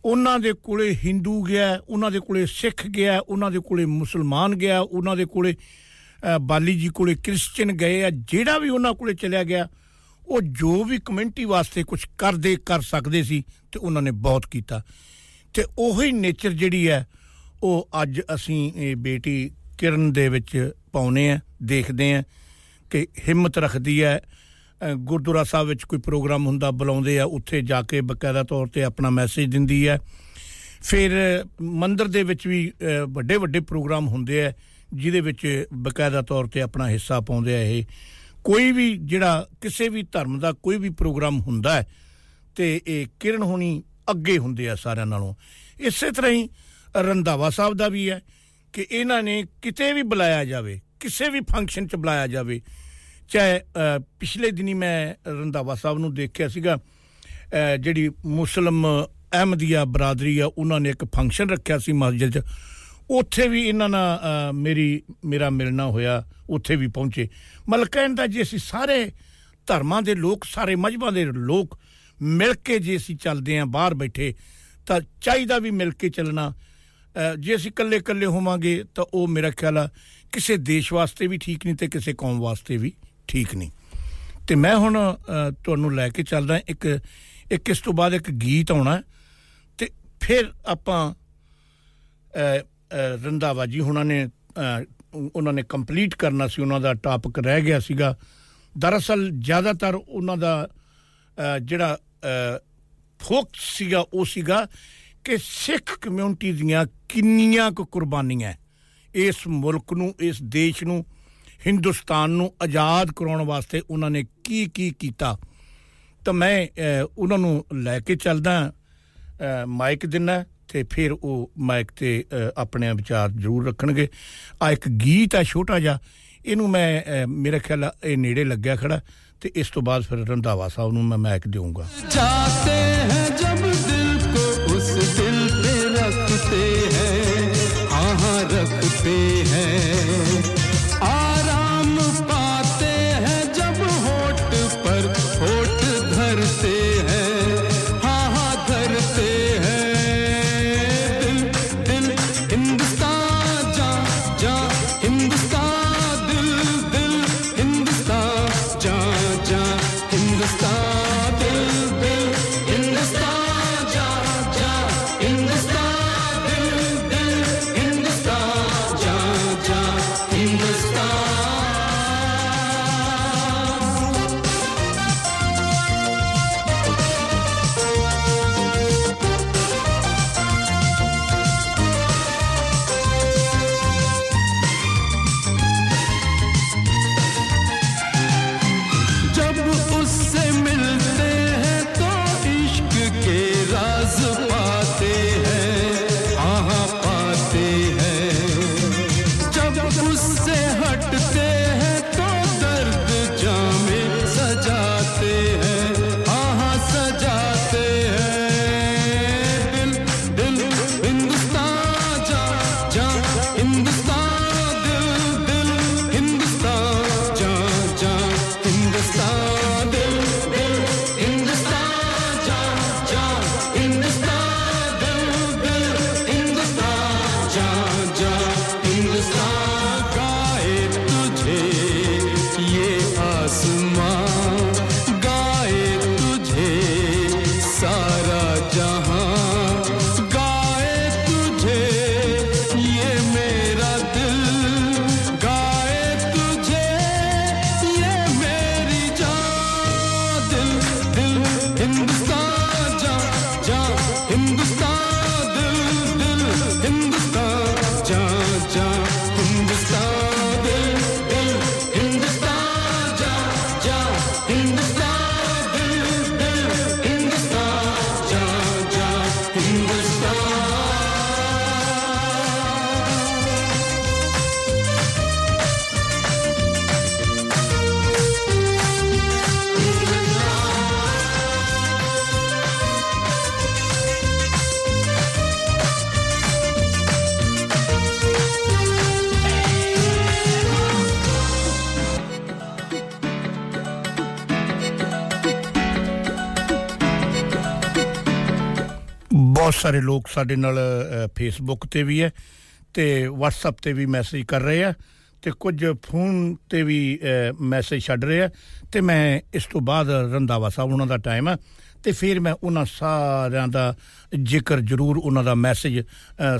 ਉਹਨਾਂ ਦੇ ਕੋਲੇ ਹਿੰਦੂ ਗਿਆ ਉਹਨਾਂ ਦੇ ਕੋਲੇ ਸਿੱਖ ਗਿਆ ਉਹਨਾਂ ਦੇ ਕੋਲੇ ਮੁਸਲਮਾਨ ਗਿਆ ਉਹਨਾਂ ਦੇ ਕੋਲੇ ਅਹ, ਬਾਲੀ ਜੀ ਕੋਲੇ ਕ੍ਰਿਸਚੀਅਨ ਗਏ ਆ। ਜਿਹੜਾ ਵੀ ਉਹਨਾਂ ਕੋਲੇ ਚਲਿਆ ਗਿਆ ਉਹ ਜੋ ਵੀ ਕਮਿਊਨਿਟੀ ਵਾਸਤੇ ਕੁਝ ਕਰਦੇ ਕਰ ਸਕਦੇ ਸੀ ਤੇ ਉਹਨਾਂ ਨੇ ਬਹੁਤ ਕੀਤਾ। ਤੇ ਉਹੀ ਨੇਚਰ ਜਿਹੜੀ ਹੈ ਉਹ ਅੱਜ ਅਸੀਂ ਇਹ ਬੇਟੀ ਕਿਰਨ ਦੇ ਵਿੱਚ ਪਾਉਨੇ ਆ ਦੇਖਦੇ ਆ। ਕਿ ਹਿੰਮਤ ਰੱਖਦੀ ਹੈ। ਅ, ਗੁਰਦੁਆਰਾ ਸਾਹਿਬ ਵਿੱਚ ਕੋਈ ਪ੍ਰੋਗਰਾਮ ਹੁੰਦਾ ਬੁਲਾਉਂਦੇ ਆ ਉੱਥੇ ਜਾ ਕੇ ਬਕਾਇਦਾ ਤੌਰ ਤੇ ਆਪਣਾ ਮੈਸੇਜ ਦਿੰਦੀ ਹੈ। ਫਿਰ ਮੰਦਿਰ ਦੇ ਵਿੱਚ ਵੀ ਅ, ਵੱਡੇ ਵੱਡੇ ਪ੍ਰੋਗਰਾਮ ਹੁੰਦੇ ਆ ਜਿਹਦੇ ਵਿੱਚ ਬਕਾਇਦਾ ਤੌਰ ਤੇ ਆਪਣਾ ਹਿੱਸਾ ਪਾਉਂਦੇ ਆ ਇਹ। ਕੋਈ ਵੀ ਜਿਹੜਾ ਕਿਸੇ ਵੀ ਧਰਮ ਦਾ ਕੋਈ ਵੀ ਪ੍ਰੋਗਰਾਮ ਹੁੰਦਾ ਹੈ ਤੇ ਇਹ ਕਿਰਨ ਹੋਣੀ ਅੱਗੇ ਹੁੰਦੇ ਆ ਸਾਰਿਆਂ ਨਾਲੋਂ। ਇਸੇ ਤਰ੍ਹਾਂ ਹੀ ਰੰਧਾਵਾ ਸਾਹਿਬ ਦਾ ਵੀ ਹੈ ਕਿ ਇਹਨਾਂ ਨੇ ਕਿਤੇ ਵੀ ਬੁਲਾਇਆ ਜਾਵੇ ਕਿਸੇ ਵੀ ਫੰਕਸ਼ਨ 'ਚ ਬੁਲਾਇਆ ਜਾਵੇ ਚਾਹੇ ਅ, ਪਿਛਲੇ ਦਿਨੀ ਮੈਂ ਰੰਧਾਵਾ ਸਾਹਿਬ ਨੂੰ ਦੇਖਿਆ ਸੀਗਾ ਅ, ਜਿਹੜੀ ਮੁਸਲਮ ਅਹਿਮਦੀਆ ਬਰਾਦਰੀ ਆ ਉਹਨਾਂ ਨੇ ਇੱਕ ਫੰਕਸ਼ਨ ਰੱਖਿਆ ਸੀ ਮਸਜਿਦ 'ਚ। ਉੱਥੇ ਵੀ ਇਹਨਾਂ ਨਾਲ ਅ, ਮੇਰੀ ਮੇਰਾ ਮਿਲਣਾ ਹੋਇਆ ਉੱਥੇ ਵੀ ਪਹੁੰਚੇ। ਮਤਲਬ ਕਹਿਣ ਦਾ ਜੇ ਅਸੀਂ ਸਾਰੇ ਧਰਮਾਂ ਦੇ ਲੋਕ ਸਾਰੇ ਮਜਬਾਂ ਦੇ ਲੋਕ ਮਿਲ ਕੇ ਜੇ ਅਸੀਂ ਚੱਲਦੇ ਆਂ ਬਾਹਰ ਬੈਠੇ ਤਾਂ ਚਾਹੀਦਾ ਵੀ ਮਿਲ ਕੇ ਚੱਲਣਾ। ਅ, ਜੇ ਅਸੀਂ ਇਕੱਲੇ ਇਕੱਲੇ ਹੋਵਾਂਗੇ ਤਾਂ ਉਹ ਮੇਰਾ ਖਿਆਲ ਆ ਕਿਸੇ ਦੇਸ਼ ਵਾਸਤੇ ਵੀ ਠੀਕ ਨਹੀਂ ਤੇ ਕਿਸੇ ਕੌਮ ਵਾਸਤੇ ਵੀ ਠੀਕ ਨਹੀਂ। ਤੇ ਮੈਂ ਹੁਣ ਅ, ਤੁਹਾਨੂੰ ਲੈ ਕੇ ਚੱਲਦਾ ਇੱਕ ਇੱਕ ਇਸ ਤੋਂ ਬਾਅਦ ਇੱਕ ਗੀਤ ਆਉਣਾ ਤੇ ਫਿਰ ਆਪਾਂ ਅ, ਅ, ਰੰਧਾਵਾ ਜੀ ਹੁਣਾਂ ਨੇ ਅ, ਉਹਨਾਂ ਨੇ ਕੰਪਲੀਟ ਕਰਨਾ ਸੀ ਉਹਨਾਂ ਦਾ ਟਾਪਿਕ ਰਹਿ ਗਿਆ ਸੀਗਾ। ਦਰਅਸਲ ਜ਼ਿਆਦਾਤਰ ਉਹਨਾਂ ਦਾ ਅ, ਜਿਹੜਾ ਫੋਕ ਸੀਗਾ ਉਹ ਸੀਗਾ ਕਿ ਸਿੱਖ ਕਮਿਊਨਿਟੀ ਦੀਆਂ ਕਿੰਨੀਆਂ ਕੁ ਕੁਰਬਾਨੀਆਂ ਹੈ। ਇਸ ਮੁਲਕ ਨੂੰ, ਇਸ ਦੇਸ਼ ਨੂੰ, ਹਿੰਦੁਸਤਾਨ ਨੂੰ ਆਜ਼ਾਦ ਕਰਾਉਣ ਵਾਸਤੇ ਉਹਨਾਂ ਨੇ ਕੀ ਕੀ ਕੀਤਾ? ਤਾਂ ਮੈਂ ਉਹਨਾਂ ਨੂੰ ਲੈ ਕੇ ਚੱਲਦਾ ਮਾਈਕ ਦਿੰਨਾ ਤੇ ਫਿਰ ਉਹ ਮਾਈਕ ਤੇ ਆਪਣੇ ਵਿਚਾਰ ਜ਼ਰੂਰ ਰੱਖਣਗੇ। ਆ ਇੱਕ ਗੀਤ ਆ ਛੋਟਾ ਜਿਹਾ, ਇਹਨੂੰ ਮੈਂ ਮੇਰੇ ਖਿਆਲ ਇਹ ਨੇੜੇ ਲੱਗਿਆ ਖੜਾ ਤੇ ਇਸ ਤੋਂ ਬਾਅਦ ਫਿਰ ਰੰਧਾਵਾ ਸਾਹਿਬ ਨੂੰ ਮੈਂ ਮਾਈਕ ਦੇਵਾਂਗਾ ਜਾਤੇ ਹੈ ਸਾਰੇ ਲੋਕ ਸਾਡੇ ਨਾਲ ਫੇਸਬੁੱਕ ਤੇ ਵੀ ਹੈ ਤੇ WhatsApp ਤੇ ਵੀ ਮੈਸੇਜ ਕਰ ਰਹੇ ਆ ਤੇ ਕੁਝ ਫੋਨ ਤੇ ਵੀ ਮੈਸੇਜ ਛੱਡ ਰਹੇ ਆ ਤੇ ਮੈਂ ਇਸ ਤੋਂ ਬਾਅਦ ਰੰਦਾਵਾ ਸਾਹਿਬ ਉਹਨਾਂ ਦਾ ਟਾਈਮ ਹੈ ਤੇ ਫਿਰ ਮੈਂ ਉਹਨਾਂ ਸਾਰਿਆਂ ਦਾ ਜ਼ਿਕਰ ਜ਼ਰੂਰ ਉਹਨਾਂ ਦਾ ਮੈਸੇਜ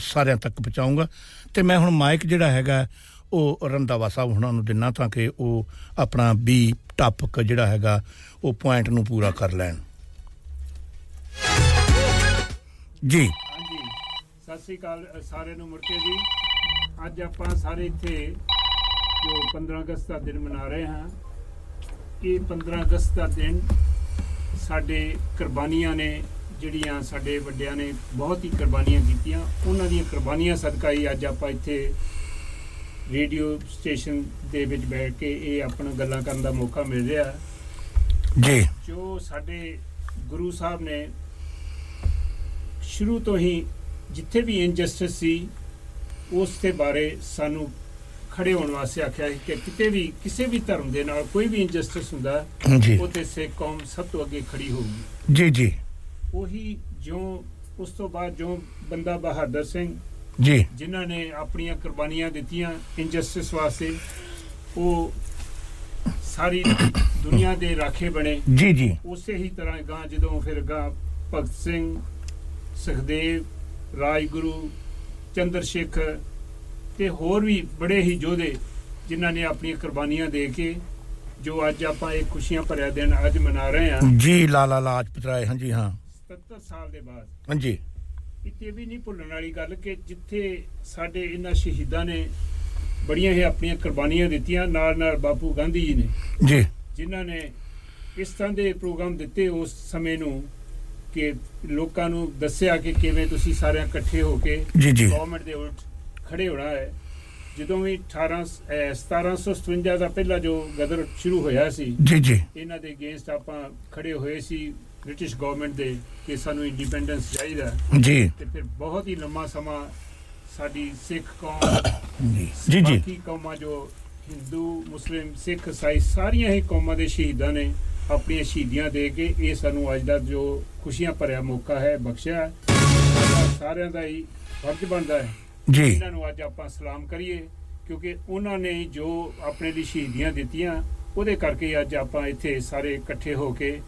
ਸਾਰਿਆਂ ਤੱਕ ਪਹੁੰਚਾਉਂਗਾ ਤੇ ਮੈਂ ਹੁਣ ਮਾਈਕ ਜਿਹੜਾ ਹੈਗਾ, ਉਹ ਰੰਦਾਵਾ ਸਾਹਿਬ ਉਹਨਾਂ ਨੂੰ ਦਿਨਾ ਤਾਂ ਕਿ ਉਹ ਆਪਣਾ ਵੀ ਟਾਪਕ ਜਿਹੜਾ ਹੈਗਾ, ਉਹ ਪੁਆਇੰਟ ਨੂੰ ਪੂਰਾ ਕਰ ਲੈਣ। ਜੀ। ਹਾਂਜੀ। ਸਤਿ ਸ੍ਰੀ ਅਕਾਲ ਸਾਰਿਆਂ ਨੂੰ ਮੁੜ ਕੇ ਜੀ। ਅੱਜ ਆਪਾਂ ਸਾਰੇ ਇੱਥੇ ਜੋ 15 ਅਗਸਤ ਦਾ ਦਿਨ ਮਨਾ ਰਹੇ ਹਾਂ ਇਹ 15 ਅਗਸਤ ਦਾ ਦਿਨ ਸਾਡੇ ਕੁਰਬਾਨੀਆਂ ਨੇ ਜਿਹੜੀਆਂ ਸਾਡੇ ਵੱਡਿਆਂ ਨੇ ਬਹੁਤ ਹੀ ਕੁਰਬਾਨੀਆਂ ਕੀਤੀਆਂ। ਉਹਨਾਂ ਦੀਆਂ ਕੁਰਬਾਨੀਆਂ ਸਦਕਾ ਹੀ ਅੱਜ ਆਪਾਂ ਇੱਥੇ ਰੇਡੀਓ ਸਟੇਸ਼ਨ ਦੇ ਵਿੱਚ ਬੈਠ ਕੇ ਇਹ ਆਪਣਾ ਗੱਲਾਂ ਕਰਨ ਦਾ ਮੌਕਾ ਮਿਲ ਰਿਹਾ। ਜੀ। ਜੋ ਸਾਡੇ ਗੁਰੂ ਸਾਹਿਬ ਨੇ ਸ਼ੁਰੂ ਤੋਂ ਹੀ ਜਿੱਥੇ ਵੀ ਇਨਜਸਟਿਸ ਸੀ ਉਸ ਦੇ ਬਾਰੇ ਸਾਨੂੰ ਖੜੇ ਹੋਣ ਵਾਸਤੇ ਆਖਿਆ ਹੈ ਕਿ ਕਿਤੇ ਵੀ ਕਿਸੇ ਵੀ ਧਰਮ ਦੇ ਨਾਲ ਕੋਈ ਵੀ ਇਨਜਸਟਿਸ ਹੁੰਦਾ ਜੀ। ਉਹ ਤੇ ਸਿੱਖ ਕੌਮ ਸਭ ਤੋਂ ਅੱਗੇ ਖੜੀ ਹੋਊਗੀ ਜੀ ਜੀ ਉਹੀ ਜਿਉਂ ਉਸ ਤੋਂ ਬਾਅਦ ਜੋ ਬੰਦਾ ਬਹਾਦਰ ਸਿੰਘ ਜੀ ਜਿਨ੍ਹਾਂ ਨੇ ਆਪਣੀਆਂ ਕੁਰਬਾਨੀਆਂ ਦਿੱਤੀਆਂ ਇਨਜਸਟਿਸ ਵਾਸਤੇ ਉਹ ਸਾਰੀ ਦੁਨੀਆ ਦੇ ਰਾਖੇ ਬਣੇ ਜੀ, ਜੀ। ਉਸੇ ਹੀ ਤਰ੍ਹਾਂ ਗਾਂ ਜਦੋਂ ਫਿਰ ਗਾਂ ਭਗਤ ਸਿੰਘ ਸੁਖਦੇਵ ਰਾਜਗੁਰੂ ਚੰਦਰ ਸ਼ੇਖਰ ਤੇ ਹੋਰ ਵੀ ਬੜੇ ਹੀ ਯੋਧੇ ਜਿਨ੍ਹਾਂ ਨੇ ਆਪਣੀਆਂ ਕੁਰਬਾਨੀਆਂ ਦੇ ਕੇ ਜੋ ਅੱਜ ਆਪਾਂ ਇਹ ਖੁਸ਼ੀਆਂ ਭਰਿਆ ਦਿਨ ਅੱਜ ਮਨਾ ਰਹੇ ਹਾਂ। ਜੀ ਲਾਲਾ ਲਾਜਪਤ ਰਾਏ ਹਾਂਜੀ ਹਾਂ। 77 ਸਾਲ ਦੇ ਬਾਅਦ। ਹਾਂਜੀ। ਇੱਥੇ ਵੀ ਨਹੀਂ ਭੁੱਲਣ ਵਾਲੀ ਗੱਲ ਕਿ ਜਿੱਥੇ ਸਾਡੇ ਇਹਨਾਂ ਸ਼ਹੀਦਾਂ ਨੇ ਬੜੀਆਂ ਹੀ ਆਪਣੀਆਂ ਕੁਰਬਾਨੀਆਂ ਦਿੱਤੀਆਂ ਨਾਲ ਨਾਲ ਬਾਪੂ ਗਾਂਧੀ ਜੀ ਨੇ। ਜੀ। ਜਿਨ੍ਹਾਂ ਨੇ ਇਸ ਤਰ੍ਹਾਂ ਦੇ ਪ੍ਰੋਗਰਾਮ ਦਿੱਤੇ ਉਸ ਸਮੇਂ ਨੂੰ ਕਿ ਲੋਕਾਂ ਨੂੰ ਦੱਸਿਆ ਕਿ ਕਿਵੇਂ ਤੁਸੀਂ ਸਾਰਿਆਂ ਇਕੱਠੇ ਹੋ ਕੇ। ਗਵਰਨਮੈਂਟ ਦੇ ਉਲਟ ਖੜੇ ਹੋਣਾ ਹੈ ਜਦੋਂ ਵੀ 18 ਅਹ 1757 ਦਾ ਪਹਿਲਾ ਜੋ ਗਦਰ ਸ਼ੁਰੂ ਹੋਇਆ ਸੀ ਜੀ, ਜੀ। ਇਹਨਾਂ ਦੇ ਅਗੇਂਸਟ ਆਪਾਂ ਖੜੇ ਹੋਏ ਸੀ ਬ੍ਰਿਟਿਸ਼ ਗਵਰਨਮੈਂਟ ਦੇ ਕਿ ਸਾਨੂੰ ਇੰਡੀਪੈਂਡੈਂਸ ਚਾਹੀਦਾ ਜੀ। ਤੇ ਫਿਰ ਬਹੁਤ ਹੀ ਲੰਮਾ ਸਮਾਂ ਸਾਡੀ ਸਿੱਖ ਕੌਮ ਜੀ ਜੀ ਬਾਕੀ ਕੌਮਾਂ ਜੋ ਹਿੰਦੂ ਮੁਸਲਿਮ ਸਿੱਖ ਈਸਾਈ ਸਾਰੀਆਂ ਹੀ ਕੌਮਾਂ ਦੇ ਸ਼ਹੀਦਾਂ ਨੇ ਆਪਣੀਆਂ ਸ਼ਹੀਦੀਆਂ ਦੇ ਕੇ ਇਹ ਸਾਨੂੰ ਅੱਜ ਦਾ ਜੋ ਖੁਸ਼ੀਆਂ ਭਰਿਆ ਮੌਕਾ ਹੈ ਬਖਸ਼ਿਆ ਸਾਰਿਆਂ ਦਾ ਹੀ ਫਰਜ਼ ਬਣਦਾ ਹੈ ਜੀ। ਇਹਨਾਂ ਨੂੰ ਅੱਜ ਆਪਾਂ ਸਲਾਮ ਕਰੀਏ ਕਿਉਂਕਿ ਉਹਨਾਂ ਨੇ ਜੋ ਆਪਣੇ ਲਈ ਸ਼ਹੀਦੀਆਂ ਦਿੱਤੀਆਂ ਉਹਦੇ ਕਰਕੇ ਅੱਜ ਆਪਾਂ ਇੱਥੇ ਸਾਰੇ ਇਕੱਠੇ ਹੋ ਕੇ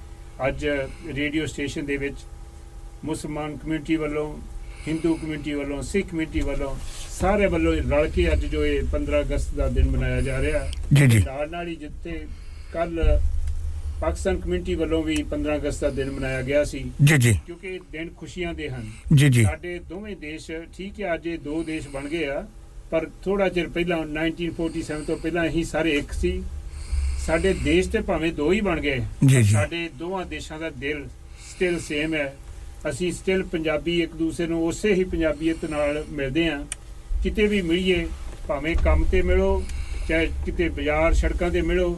ਅੱਜ ਰੇਡੀਓ ਸਟੇਸ਼ਨ ਦੇ ਵਿੱਚ ਮੁਸਲਮਾਨ ਕਮਿਊਨਿਟੀ ਵੱਲੋਂ ਹਿੰਦੂ ਕਮਿਊਨਿਟੀ ਵੱਲੋਂ ਸਿੱਖ ਕਮਿਊਨਿਟੀ ਵੱਲੋਂ ਸਾਰੇ ਵੱਲੋਂ ਰਲ ਕੇ ਅੱਜ ਜੋ ਇਹ 15 ਅਗਸਤ ਦਾ ਦਿਨ ਮਨਾਇਆ ਜਾ ਰਿਹਾ ਜੀ, ਜੀ। ਨਾਲ ਨਾਲ ਹੀ ਜਿੱਥੇ ਕੱਲ ਪਾਕਿਸਤਾਨ ਕਮਿਊਨਿਟੀ ਵੱਲੋਂ ਵੀ 15 ਅਗਸਤ ਦਾ ਦਿਨ ਮਨਾਇਆ ਗਿਆ ਸੀ ਜੀ, ਜੀ। ਕਿਉਂਕਿ ਦਿਨ ਖੁਸ਼ੀਆਂ ਦੇ ਹਨ ਜੀ, ਜੀ। ਸਾਡੇ ਦੋਵੇਂ ਦੇਸ਼ ਠੀਕ ਹੈ ਅੱਜ ਇਹ ਦੋ ਦੇਸ਼ ਬਣ ਗਏ ਆ ਪਰ ਥੋੜਾ ਚਿਰ ਪਹਿਲਾਂ 1947 ਤੋਂ ਪਹਿਲਾਂ ਅਸੀਂ ਸਾਰੇ ਇੱਕ ਸੀ ਸਾਡੇ ਦੇਸ਼ ਤੇ ਭਾਵੇਂ ਦੋ ਹੀ ਬਣ ਗਏ ਜੀ, ਜੀ। ਸਾਡੇ ਦੋਵਾਂ ਦੇਸ਼ਾਂ ਦਾ ਦਿਲ ਸਟਿਲ ਸੇਮ ਹੈ ਅਸੀਂ ਸਟਿਲ ਪੰਜਾਬੀ ਇੱਕ ਦੂਸਰੇ ਨੂੰ ਉਸੇ ਹੀ ਪੰਜਾਬੀਅਤ ਨਾਲ ਮਿਲਦੇ ਆ ਕਿਤੇ ਵੀ ਮਿਲੀਏ ਭਾਵੇਂ ਕੰਮ ਤੇ ਮਿਲੋ ਚਾਹੇ ਕਿਤੇ ਬਾਜ਼ਾਰ ਸੜਕਾਂ ਤੇ ਮਿਲੋ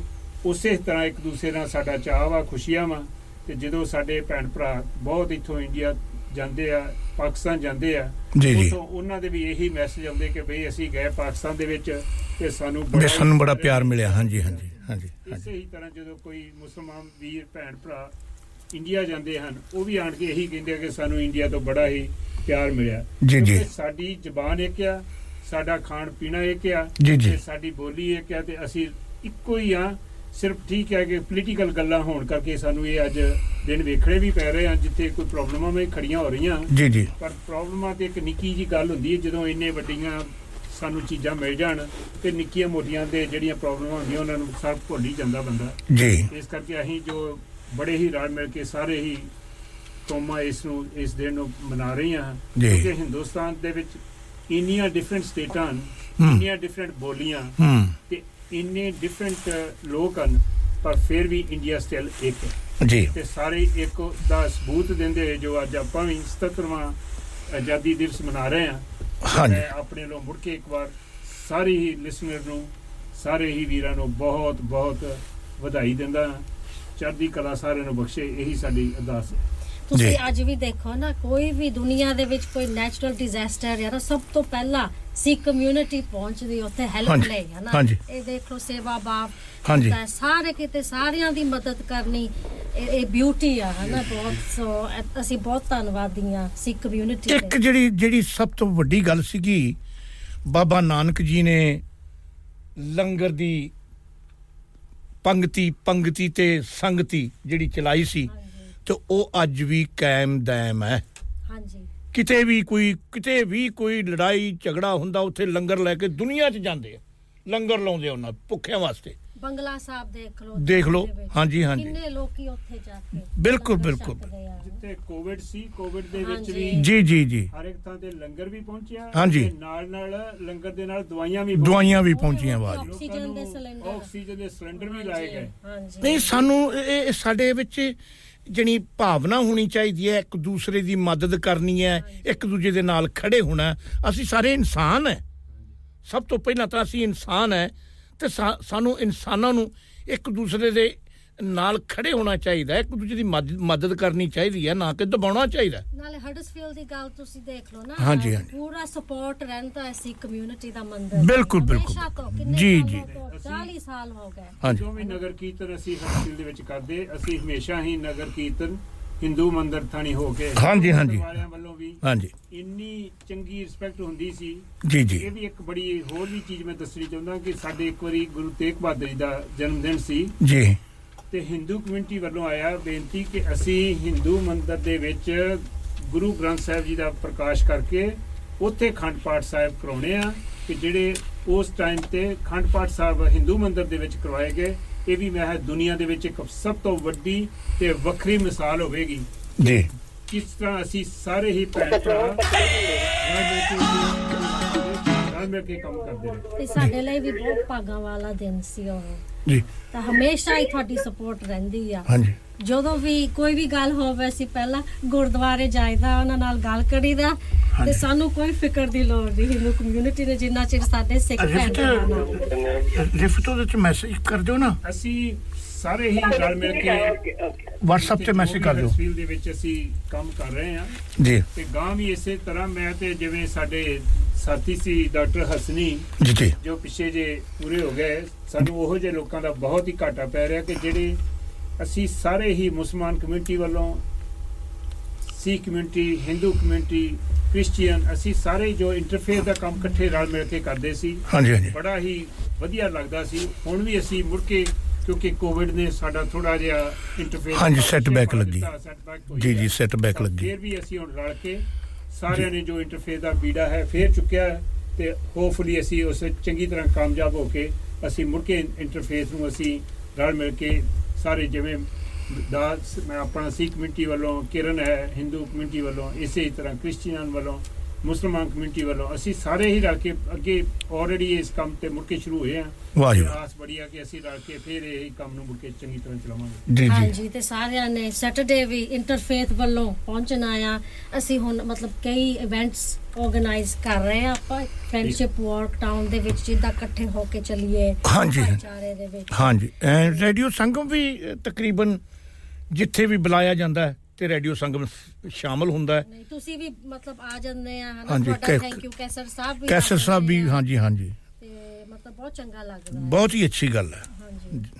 ਉਸੇ ਤਰ੍ਹਾਂ ਇੱਕ ਦੂਸਰੇ ਨਾਲ ਸਾਡਾ ਚਾਹ ਵਾ ਖੁਸ਼ੀਆਂ ਵਾ ਤੇ ਜਦੋਂ ਸਾਡੇ ਭੈਣ ਭਰਾ ਬਹੁਤ ਇੱਥੋਂ ਇੰਡੀਆ ਜਾਂਦੇ ਆ ਪਾਕਿਸਤਾਨ ਜਾਂਦੇ ਆ ਜੀ, ਜੀ। ਉਹਨਾਂ ਦੇ ਵੀ ਇਹੀ ਮੈਸੇਜ ਆਉਂਦੇ ਕਿ ਬਈ ਅਸੀਂ ਗਏ ਪਾਕਿਸਤਾਨ ਦੇ ਵਿੱਚ ਤੇ ਸਾਨੂੰ ਹੀ ਸਾਨੂੰ ਬੜਾ ਪਿਆਰ ਮਿਲਿਆ ਹਾਂਜੀ ਹਾਂਜੀ ਹਾਂਜੀ ਇਸੇ ਹੀ ਤਰ੍ਹਾਂ ਜਦੋਂ ਕੋਈ ਮੁਸਲਮਾਨ ਵੀਰ ਭੈਣ ਭਰਾ ਇੰਡੀਆ ਜਾਂਦੇ ਹਨ ਉਹ ਵੀ ਆਣ ਕੇ ਇਹੀ ਕਹਿੰਦੇ ਆ ਕਿ ਸਾਨੂੰ ਇੰਡੀਆ ਤੋਂ ਬੜਾ ਹੀ ਪਿਆਰ ਮਿਲਿਆ ਜੀ, ਜੀ। ਸਾਡੀ ਜ਼ਬਾਨ ਇੱਕ ਆ ਸਾਡਾ ਖਾਣ ਪੀਣਾ ਇੱਕ ਆ। ਤੇ ਸਾਡੀ ਬੋਲੀ ਇੱਕ ਆ ਤੇ ਅਸੀਂ ਇੱਕੋ ਹੀ ਆ ਸਿਰਫ ਠੀਕ ਹੈ ਕਿ ਪੋਲੀਟੀਕਲ ਗੱਲਾਂ ਹੋਣ ਕਰਕੇ ਸਾਨੂੰ ਇਹ ਅੱਜ ਦਿਨ ਵੇਖਣੇ ਵੀ ਪੈ ਰਹੇ ਆ ਜਿੱਥੇ ਕੋਈ ਪ੍ਰੋਬਲਮਾਂ ਵੀ ਖੜੀਆਂ ਹੋ ਰਹੀਆਂ ਜੀ, ਜੀ। ਪਰ ਪ੍ਰੋਬਲਮਾਂ ਤੇ ਇੱਕ ਨਿੱਕੀ ਜੀ ਗੱਲ ਹੁੰਦੀ ਹੈ ਜਦੋਂ ਇੰਨੇ ਵੱਡੀਆਂ ਸਾਨੂੰ ਚੀਜ਼ਾਂ ਮਿਲ ਜਾਣ ਤੇ ਨਿੱਕੀਆਂ ਮੋਟੀਆਂ ਦੇ ਜਿਹੜੀਆਂ ਪ੍ਰੋਬਲਮਾਂ ਹੁੰਦੀਆਂ ਉਹਨਾਂ ਨੂੰ ਸਭ ਭੁੱਲ ਹੀ ਜਾਂਦਾ ਬੰਦਾ ਜੀ। ਇਸ ਕਰਕੇ ਅਸੀਂ ਜੋ ਬੜੇ ਹੀ ਰਲ ਮਿਲ ਕੇ ਸਾਰੇ ਹੀ ਕੌਮਾਂ ਇਸ ਨੂੰ ਇਸ ਦਿਨ ਨੂੰ ਮਨਾ ਰਹੀਆਂ ਜੀ। ਕਿਉਂਕਿ ਹਿੰਦੁਸਤਾਨ ਦੇ ਵਿੱਚ ਇੰਨੀਆਂ ਡਿਫਰੈਂਟ ਸਟੇਟਾਂ ਹੂੰ। ਇੰਨੀਆਂ ਡਿਫਰੈਂਟ ਬੋਲੀਆਂ ਹੂੰ। ਤੇ ਇੰਨੇ ਡਿਫਰੈਂਟ ਲੋਕ ਹਨ ਪਰ ਫਿਰ ਵੀ ਇੰਡੀਆ ਸਟਿਲ ਇੱਕ ਹੈ ਜੀ। ਤੇ ਸਾਰੇ ਇੱਕ ਦਾ ਸਬੂਤ ਦਿੰਦੇ ਹੋਏ ਜੋ ਅੱਜ ਆਪਾਂ ਵੀ 77ਵਾਂ ਆਜ਼ਾਦੀ ਦਿਵਸ ਮਨਾ ਰਹੇ ਹਾਂ ਹਾਂਜੀ। ਆਪਣੇ ਵੱਲੋਂ ਮੁੜ ਕੇ ਇੱਕ ਵਾਰ ਸਾਰੇ ਹੀ ਲਿਸਨਰ ਨੂੰ ਸਾਰੇ ਹੀ ਵੀਰਾਂ ਨੂੰ ਬਹੁਤ ਬਹੁਤ ਵਧਾਈ ਦਿੰਦਾ ਚੜ੍ਹਦੀ ਕਲਾ ਸਾਰਿਆਂ ਨੂੰ ਬਖਸ਼ੇ ਇਹੀ ਸਾਡੀ ਅਰਦਾਸ ਹੈ ਤੁਸੀਂ ਅੱਜ ਵੀ ਦੇਖੋ ਨਾ ਕੋਈ ਵੀ ਦੁਨੀਆ ਦੇ ਵਿੱਚ ਕੋਈ ਨੈਚੁਰਲ ਡਿਜ਼ਾਸਟਰ ਨਾ ਸਭ ਤੋਂ ਪਹਿਲਾਂ ਸਿੱਖ ਕਮਿਊਨਿਟੀ ਪਹੁੰਚਦੀ ਉੱਥੇ ਹੈਲਪ ਹਾਂਜੀ, ਲਈ ਹੈ ਨਾ ਹਾਂਜੀ। ਇਹ ਦੇਖ ਲਓ ਸੇਵਾ ਬਾਪ ਹਾਂਜੀ। ਸਾਰੇ ਕਿਤੇ ਸਾਰਿਆਂ ਦੀ ਮਦਦ ਕਰਨੀ ਇਹ ਬਿਊਟੀ ਆ ਹੈ ਨਾ ਬਹੁਤ ਸੋ ਅਸੀਂ ਬਹੁਤ ਧੰਨਵਾਦੀ ਆ ਸਿੱਖ ਕਮਿਊਨਿਟੀ ਇੱਕ ਜਿਹੜੀ ਜਿਹੜੀ ਸਭ ਤੋਂ ਵੱਡੀ ਗੱਲ ਸੀਗੀ ਬਾਬਾ ਨਾਨਕ ਜੀ ਨੇ ਲੰਗਰ ਦੀ ਪੰਗਤੀ ਪੰਗਤੀ ਤੇ ਸੰਗਤੀ ਜਿਹੜੀ ਚਲਾਈ ਸੀ ਤੇ ਉਹ ਅੱਜ ਵੀ ਕਾਇਮ ਦائم ਹੈ। ਹਾਂਜੀ। ਕਿਤੇ ਵੀ ਕੋਈ ਕਿਤੇ ਵੀ ਕੋਈ ਲੜਾਈ ਝਗੜਾ ਹੁੰਦਾ ਉੱਥੇ ਲੰਗਰ ਲੈ ਕੇ ਦੁਨੀਆ 'ਚ ਜਾਂਦੇ ਆ। ਲੰਗਰ ਲਾਉਂਦੇ ਉਹਨਾਂ ਭੁੱਖਿਆਂ ਵਾਸਤੇ। ਬੰਗਲਾ ਸਾਹਿਬ ਦੇਖ ਲਓ ਦੇਖ ਲਓ। ਹਾਂਜੀ ਹਾਂਜੀ। ਕਿੰਨੇ ਲੋਕੀ ਉੱਥੇ ਜਾ ਕੇ ਬਿਲਕੁਲ ਬਿਲਕੁਲ। ਜਿੱਥੇ ਕੋਵਿਡ ਸੀ ਕੋਵਿਡ ਦੇ ਵਿੱਚ ਵੀ ਜੀ ਜੀ ਜੀ। ਹਰ ਇੱਕ ਥਾਂ ਤੇ ਲੰਗਰ ਵੀ ਪਹੁੰਚਿਆ ਹਾਂਜੀ। ਨਾਲ ਨਾਲ ਲੰਗਰ ਦੇ ਨਾਲ ਦਵਾਈਆਂ ਵੀ ਦਵਾਈਆਂ ਵੀ ਪਹੁੰਚੀਆਂ। ਬਾਅਦ ਆਕਸੀਜਨ ਦੇ ਸਿਲੰਡਰ। ਆਕਸੀਜਨ ਦੇ ਸਿਲੰਡਰ ਵੀ ਲਾਏ ਗਏ। ਹਾਂਜੀ। ਨਹੀਂ ਸਾਨੂੰ ਇਹ ਸਾਡੇ ਵਿੱਚ ਜਣੀ ਭਾਵਨਾ ਹੋਣੀ ਚਾਹੀਦੀ ਹੈ, ਇੱਕ ਦੂਸਰੇ ਦੀ ਮਦਦ ਕਰਨੀ ਹੈ, ਇੱਕ ਦੂਜੇ ਦੇ ਨਾਲ ਖੜੇ ਹੋਣਾ। ਅਸੀਂ ਸਾਰੇ ਇਨਸਾਨ ਹੈ। ਸਭ ਤੋਂ ਪਹਿਲਾਂ ਤਾਂ ਅਸੀਂ ਇਨਸਾਨ ਹੈ ਤੇ ਸਾ- ਸਾਨੂੰ ਇਨਸਾਨਾਂ ਨੂੰ ਇੱਕ ਦੂਸਰੇ ਦੇ ਨਾਲ ਖੜੇ ਹੋਣਾ ਚਾਹੀਦਾ ਹੈ ਇੱਕ ਦੂਜੇ ਦੀ ਮਦ- ਮਦਦ ਕਰਨੀ ਚਾਹੀਦੀ ਹੈ ਨਾ ਕਿ ਦਬਾਉਣਾ ਚਾਹੀਦਾ। ਨਾਲੇ ਹਡਸਫੀਲਡ ਦੀ ਗੱਲ ਤੁਸੀਂ ਦੇਖ ਲਓ ਨਾ ਹਾਂਜੀ, ਹਾਂਜੀ। ਪੂਰਾ ਸਪੋਰਟ ਰਹਿੰਦਾ ਹੈ ਸਿੱਖ ਕਮਿਊਨਿਟੀ ਦਾ ਮੰਦਰ ਬਿਲਕੁਲ, ਬਿਲਕੁਲ, ਜੀ, ਜੀ। ਤੋਂ? 40 ਸਾਲ ਹੋ ਗਏ ਹਾਂਜੀ। ਜੋ ਵੀ ਨਗਰ ਕੀਰਤਨ ਅਸੀਂ ਹਰਸਿਲ ਦੇ ਵਿੱਚ ਕਰਦੇ ਅਸੀਂ ਹਮੇਸ਼ਾ ਹੀ ਨਗਰ ਕੀਰਤਨ ਹਿੰਦੂ ਮੰਦਰ ਥਾਣੀ ਹੋ ਕੇ ਹਾਂਜੀ, ਹਾਂਜੀ। ਵਾਲਿਆਂ ਵੱਲੋਂ ਵੀ ਹਾਂਜੀ। ਇੰਨੀ ਚੰਗੀ ਰਿਸਪੈਕਟ ਹੁੰਦੀ ਸੀ ਜੀ, ਜੀ। ਇਹ ਵੀ ਇੱਕ ਬੜੀ ਹੋਰ ਵੀ ਚੀਜ਼ ਮੈਂ ਦੱਸਣੀ ਚਾਹੁੰਦਾ ਕਿ ਸਾਡੇ ਇੱਕ ਵਾਰੀ ਗੁਰੂ ਤੇਗ ਬਹਾਦਰ ਜੀ ਦਾ ਜਨਮ ਦਿਨ ਸੀ ਜੀ ਤੇ ਹਿੰਦੂ ਕਮਿਊਨਿਟੀ ਵੱਲੋਂ ਆਇਆ ਬੇਨਤੀ ਕਿ ਅਸੀਂ ਹਿੰਦੂ ਮੰਦਰ ਦੇ ਵਿੱਚ ਗੁਰੂ ਗ੍ਰੰਥ ਸਾਹਿਬ ਜੀ ਦਾ ਪ੍ਰਕਾਸ਼ ਕਰਕੇ ਉੱਥੇ ਖੰਡ ਪਾਠ ਸਾਹਿਬ ਕਰਾਉਣੇ ਆ ਕਿ ਜਿਹੜੇ ਉਸ ਟਾਈਮ ਤੇ ਖੰਡ ਪਾਠ ਸਾਹਿਬ ਹਿੰਦੂ ਮੰਦਰ ਦੇ ਵਿੱਚ ਕਰਵਾਏ ਗਏ ਇਹ ਵੀ ਮੈਂ ਕਿਹਾ ਦੁਨੀਆ ਦੇ ਵਿੱਚ ਇੱਕ ਸਭ ਤੋਂ ਵੱਡੀ ਤੇ ਵੱਖਰੀ ਮਿਸਾਲ ਹੋਵੇਗੀ। ਜੀ। ਕਿਸ ਤਰ੍ਹਾਂ ਅਸੀਂ ਸਾਰੇ ਹੀ ਭੈਣ ਭਰਾ ਰਲ ਮਿਲ ਕੇ- ਕੰਮ ਕਰਦੇ ਰਹੇ ਤੇ ਸਾਡੇ ਲਈ ਵੀ ਬਹੁਤ ਭਾਗਾਂ ਵਾਲਾ ਦਿਨ ਸੀ ਉਹ। ਜੀ। ਤਾਂ ਹਮੇਸ਼ਾ ਹੀ ਤੁਹਾਡੀ ਸਪੋਰਟ ਰਹਿੰਦੀ ਆ। ਹਾਂਜੀ। ਜਦੋਂ ਵੀ ਕੋਈ ਵੀ ਗੱਲ ਹੋਵੇ ਅਸੀਂ ਪਹਿਲਾਂ ਗੁਰਦੁਆਰੇ ਜਾਈਦਾ ਉਹਨਾਂ ਨਾਲ ਗੱਲ ਕਰੀਦਾ ਤੇ। ਸਾਨੂੰ ਕੋਈ ਫਿਕਰ ਦੀ ਲੋੜ ਨਹੀਂ ਹਿੰਦੂ ਕਮਿਊਨਿਟੀ ਨੇ ਜਿੰਨਾ ਚਿਰ ਸਾਡੇ ਸਿੱਖ ਭੈਣ ਭਰਾ ਨਾਲ। ਲਿਫਟ ਉਹਦੇ ਚ ਮੈਸੇਜ ਕਰ ਦਿਓ ਨਾ? ਅਸੀਂ ਸਾਰੇ ਹੀ ਰਲ ਮਿਲ ਕੇ WhatsApp ਤੇ message ਕਰ ਦਿਓ। ਫੀਲਡ ਦੇ ਵਿੱਚ ਅਸੀਂ ਕੰਮ ਕਰ ਰਹੇ ਹਾਂ ਜੀ। ਤੇ ਗਾਂ ਵੀ ਇਸੇ ਤਰ੍ਹਾਂ ਮੈਂ ਤੇ ਜਿਵੇਂ ਸਾਡੇ ਸਾਥੀ ਸੀ ਡਾਕਟਰ ਹਸਨੀ ਜੀ, ਜੀ। ਜੋ ਪਿੱਛੇ ਜੇ ਪੂਰੇ ਹੋ ਗਏ ਸਾਨੂੰ ਉਹੋ ਜਿਹੇ ਲੋਕਾਂ ਦਾ ਬਹੁਤ ਹੀ ਘਾਟਾ ਪੈ ਰਿਹਾ ਕਿ ਜਿਹੜੇ ਅਸੀਂ ਸਾਰੇ ਹੀ ਮੁਸਲਮਾਨ ਕਮਿਊਨਿਟੀ ਵੱਲੋਂ Sikh community Hindu community Christian ਅਸੀਂ ਸਾਰੇ ਜੋ ਇੰਟਰਫੇਸ ਦਾ ਕੰਮ ਇਕੱਠੇ ਰਲ ਮਿਲ ਕੇ ਕਰਦੇ ਸੀ ਹਾਂਜੀ, ਹਾਂਜੀ। ਬੜਾ ਹੀ ਵਧੀਆ ਲੱਗਦਾ ਸੀ ਹੁਣ ਵੀ ਅਸੀਂ ਮੁੜ ਕੇ ਕਿਉਂਕਿ ਕੋਵਿਡ ਨੇ ਸਾਡਾ ਥੋੜਾ ਜਿਹਾ ਇੰਟਰਫੇਸ ਹਾਂਜੀ, setback ਲੱਗੀ। ਜੀ, ਜੀ, ਤਾਂ ਲੱਗੀ। ਫਿਰ ਵੀ ਅਸੀਂ ਹੁਣ ਰਲ ਕੇ ਸਾਰਿਆਂ ਨੇ ਜੋ ਇੰਟਰਫੇਸ ਦਾ ਬੀੜਾ ਹੈ ਫੇਰ ਚੁੱਕਿਆ ਤੇ ਹੋਪਫੁਲੀ ਅਸੀਂ ਉਸ ਚੰਗੀ ਤਰ੍ਹਾਂ ਕਾਮਯਾਬ ਹੋ ਕੇ ਅਸੀਂ ਮੁੜ ਕੇ ਇੰਟਰਫੇਸ ਨੂੰ ਅਸੀਂ ਰਲ ਮਿਲ ਕੇ ਸਾਰੇ ਜਿਵੇਂ ਦਾ ਮੈਂ ਆਪਣਾ ਸਿੱਖ ਕਮਿਊਨਿਟੀ ਵੱਲੋਂ ਕਿਰਨ ਹੈ ਹਿੰਦੂ ਕਮਿਊਨਿਟੀ ਵੱਲੋਂ ਇਸੇ ਤਰ੍ਹਾਂ ਕ੍ਰਿਸਚੀਅਨ ਵੱਲੋਂ ਮੁਸਲਮਾਨ ਕਮਿਊਨਿਟੀ ਵੱਲੋਂ। ਅਸੀਂ ਸਾਰੇ ਹੀ ਰਲ ਕੇ ਅੱਗੇ ਆਲਰੇਡੀ ਇਸ ਕੰਮ ਤੇ ਮੁੜ ਕੇ ਸ਼ੁਰੂ ਹੋਏ ਆ ਵਾਹ ਜੀ ਵਾਹ। ਆਸ ਬੜੀ ਆ ਕਿ ਅਸੀਂ ਰਲ ਕੇ ਫਿਰ ਇਹ ਕੰਮ ਨੂੰ ਮੁੜ ਕੇ ਚੰਗੀ ਤਰ੍ਹਾਂ ਚਲਾਵਾਂਗੇ। ਜੀ, ਜੀ। ਹਾਂਜੀ ਤੇ ਸਾਰਿਆਂ ਨੇ ਸੈਟਰਡੇ ਵੀ ਇੰਟਰਫੇਥ ਵੱਲੋਂ ਪਹੁੰਚਣਾ ਆ। ਅਸੀਂ ਹੁਣ ਮਤਲਬ ਕਈ ਇਵੈਂਟਸ ਆਰਗੇਨਾਈਜ਼ ਕਰ ਰਹੇ ਆ ਆਪਾਂ। ਫਰੈਂਡਸ਼ਿਪ ਵਾਕ ਟਾਊਨ ਦੇ ਵਿੱਚ ਜਿੱਦਾਂ ਇਕੱਠੇ ਹੋ ਕੇ ਚੱਲੀਏ। ਹਾਂਜੀ। ਭਾਈਚਾਰੇ ਦੇ ਵਿੱਚ। ਹਾਂਜੀ। ਰੇਡੀਓ ਸੰਗਮ ਵੀ ਤਕਰੀਬਨ ਜਿੱਥੇ ਵੀ ਬੁਲਾਇਆ ਜਾਂਦਾ ਹੈ ਤੇ ਰੇਡੀਓ ਸੰਗਮ ਸ਼ਾਮਲ ਹੁੰਦਾ ਹੈ। ਨਹੀਂ, ਤੁਸੀਂ ਵੀ ਮਤਲਬ ਆ ਜਾਂਦੇ ਆ ਹਨਾ? ਹਾਂਜੀ, ਤੁਹਾਡਾ ਥੈਂਕ ਯੂ ਕੈਸਰ ਸਾਹਿਬ ਵੀ ਕੈਸਰ ਆ ਸਾਹਿਬ ਵੀ ਆ। ਹਾਂਜੀ ਹਾਂਜੀ। ਤੇ ਮਤਲਬ ਬਹੁਤ ਚੰਗਾ ਲੱਗਦਾ ਬਹੁਤ ਹੀ ਅੱਛੀ ਗੱਲ ਹੈ।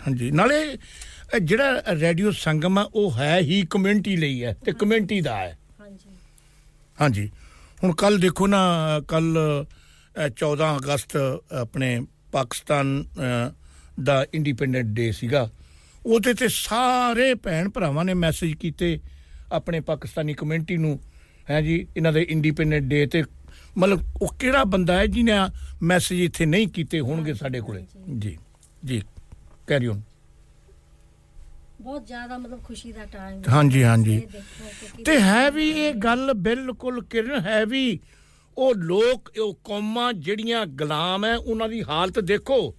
ਹਾਂਜੀ। ਨਾਲੇ ਜਿਹੜਾ ਰੇਡੀਓ ਸੰਗਮ ਹੈ ਉਹ ਹੈ ਹੀ ਕਮਿਊਨਿਟੀ ਲਈ ਹੈ ਤੇ ਕਮਿਊਨਿਟੀ ਦਾ ਹੈ। ਹਾਂਜੀ। ਹੁਣ ਕੱਲ ਦੇਖੋ ਨਾ ਕੱਲ 14 ਅਗਸਤ ਆਪਣੇ ਪਾਕਿਸਤਾਨ ਦਾ ਇੰਡੀਪੈਂਡੈਂਟ ਡੇ ਸੀਗਾ। ਉਹਦੇ ਤੇ ਸਾਰੇ ਭੈਣ ਭਰਾਵਾਂ ਨੇ ਮੈਸੇਜ ਕੀਤੇ। ਆਪਣੇ ਪਾਕਿਸਤਾਨੀ ਕਮਿਊਨਿਟੀ ਨੂੰ ਹੈ ਜੀ ਇਹਨਾਂ ਦੇ ਇੰਡੀਪੈਂਡੈਂਟ ਡੇ ਤੇ ਮਤਲਬ ਉਹ ਕਿਹੜਾ ਬੰਦਾ ਹੈ ਜਿਹਨੇ ਮੈਸੇਜ ਇੱਥੇ ਨਹੀਂ ਕੀਤੇ ਹੋਣਗੇ ਸਾਡੇ ਕੋਲੇ? ਜੀ ਜੀ ਕੈਰੀ ਔਨ ਬਹੁਤ ਜ਼ਿਆਦਾ ਮਤਲਬ ਖੁਸ਼ੀ ਦਾ ਟਾਈਮ ਹਾਂਜੀ ਹਾਂਜੀ। ਤੇ ਹੈ ਵੀ ਇਹ ਗੱਲ ਬਿਲਕੁਲ ਕਿਰਨ ਹੈ ਵੀ ਉਹ ਲੋਕ ਉਹ ਕੌਮਾਂ ਜਿਹੜੀਆਂ ਗੁਲਾਮ ਹੈ ਉਹਨਾਂ ਦੀ ਹਾਲਤ ਦੇਖੋ।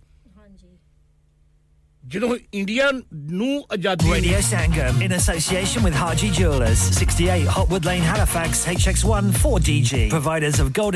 ਜਦੋਂ ਇੰਡੀਆ ਨੂੰ ਆਜ਼ਾਦੀ Radio Sangam in association with Haji Jewelers, 68 Hotwood Lane, Halifax, HX1 4DG. Providers of gold and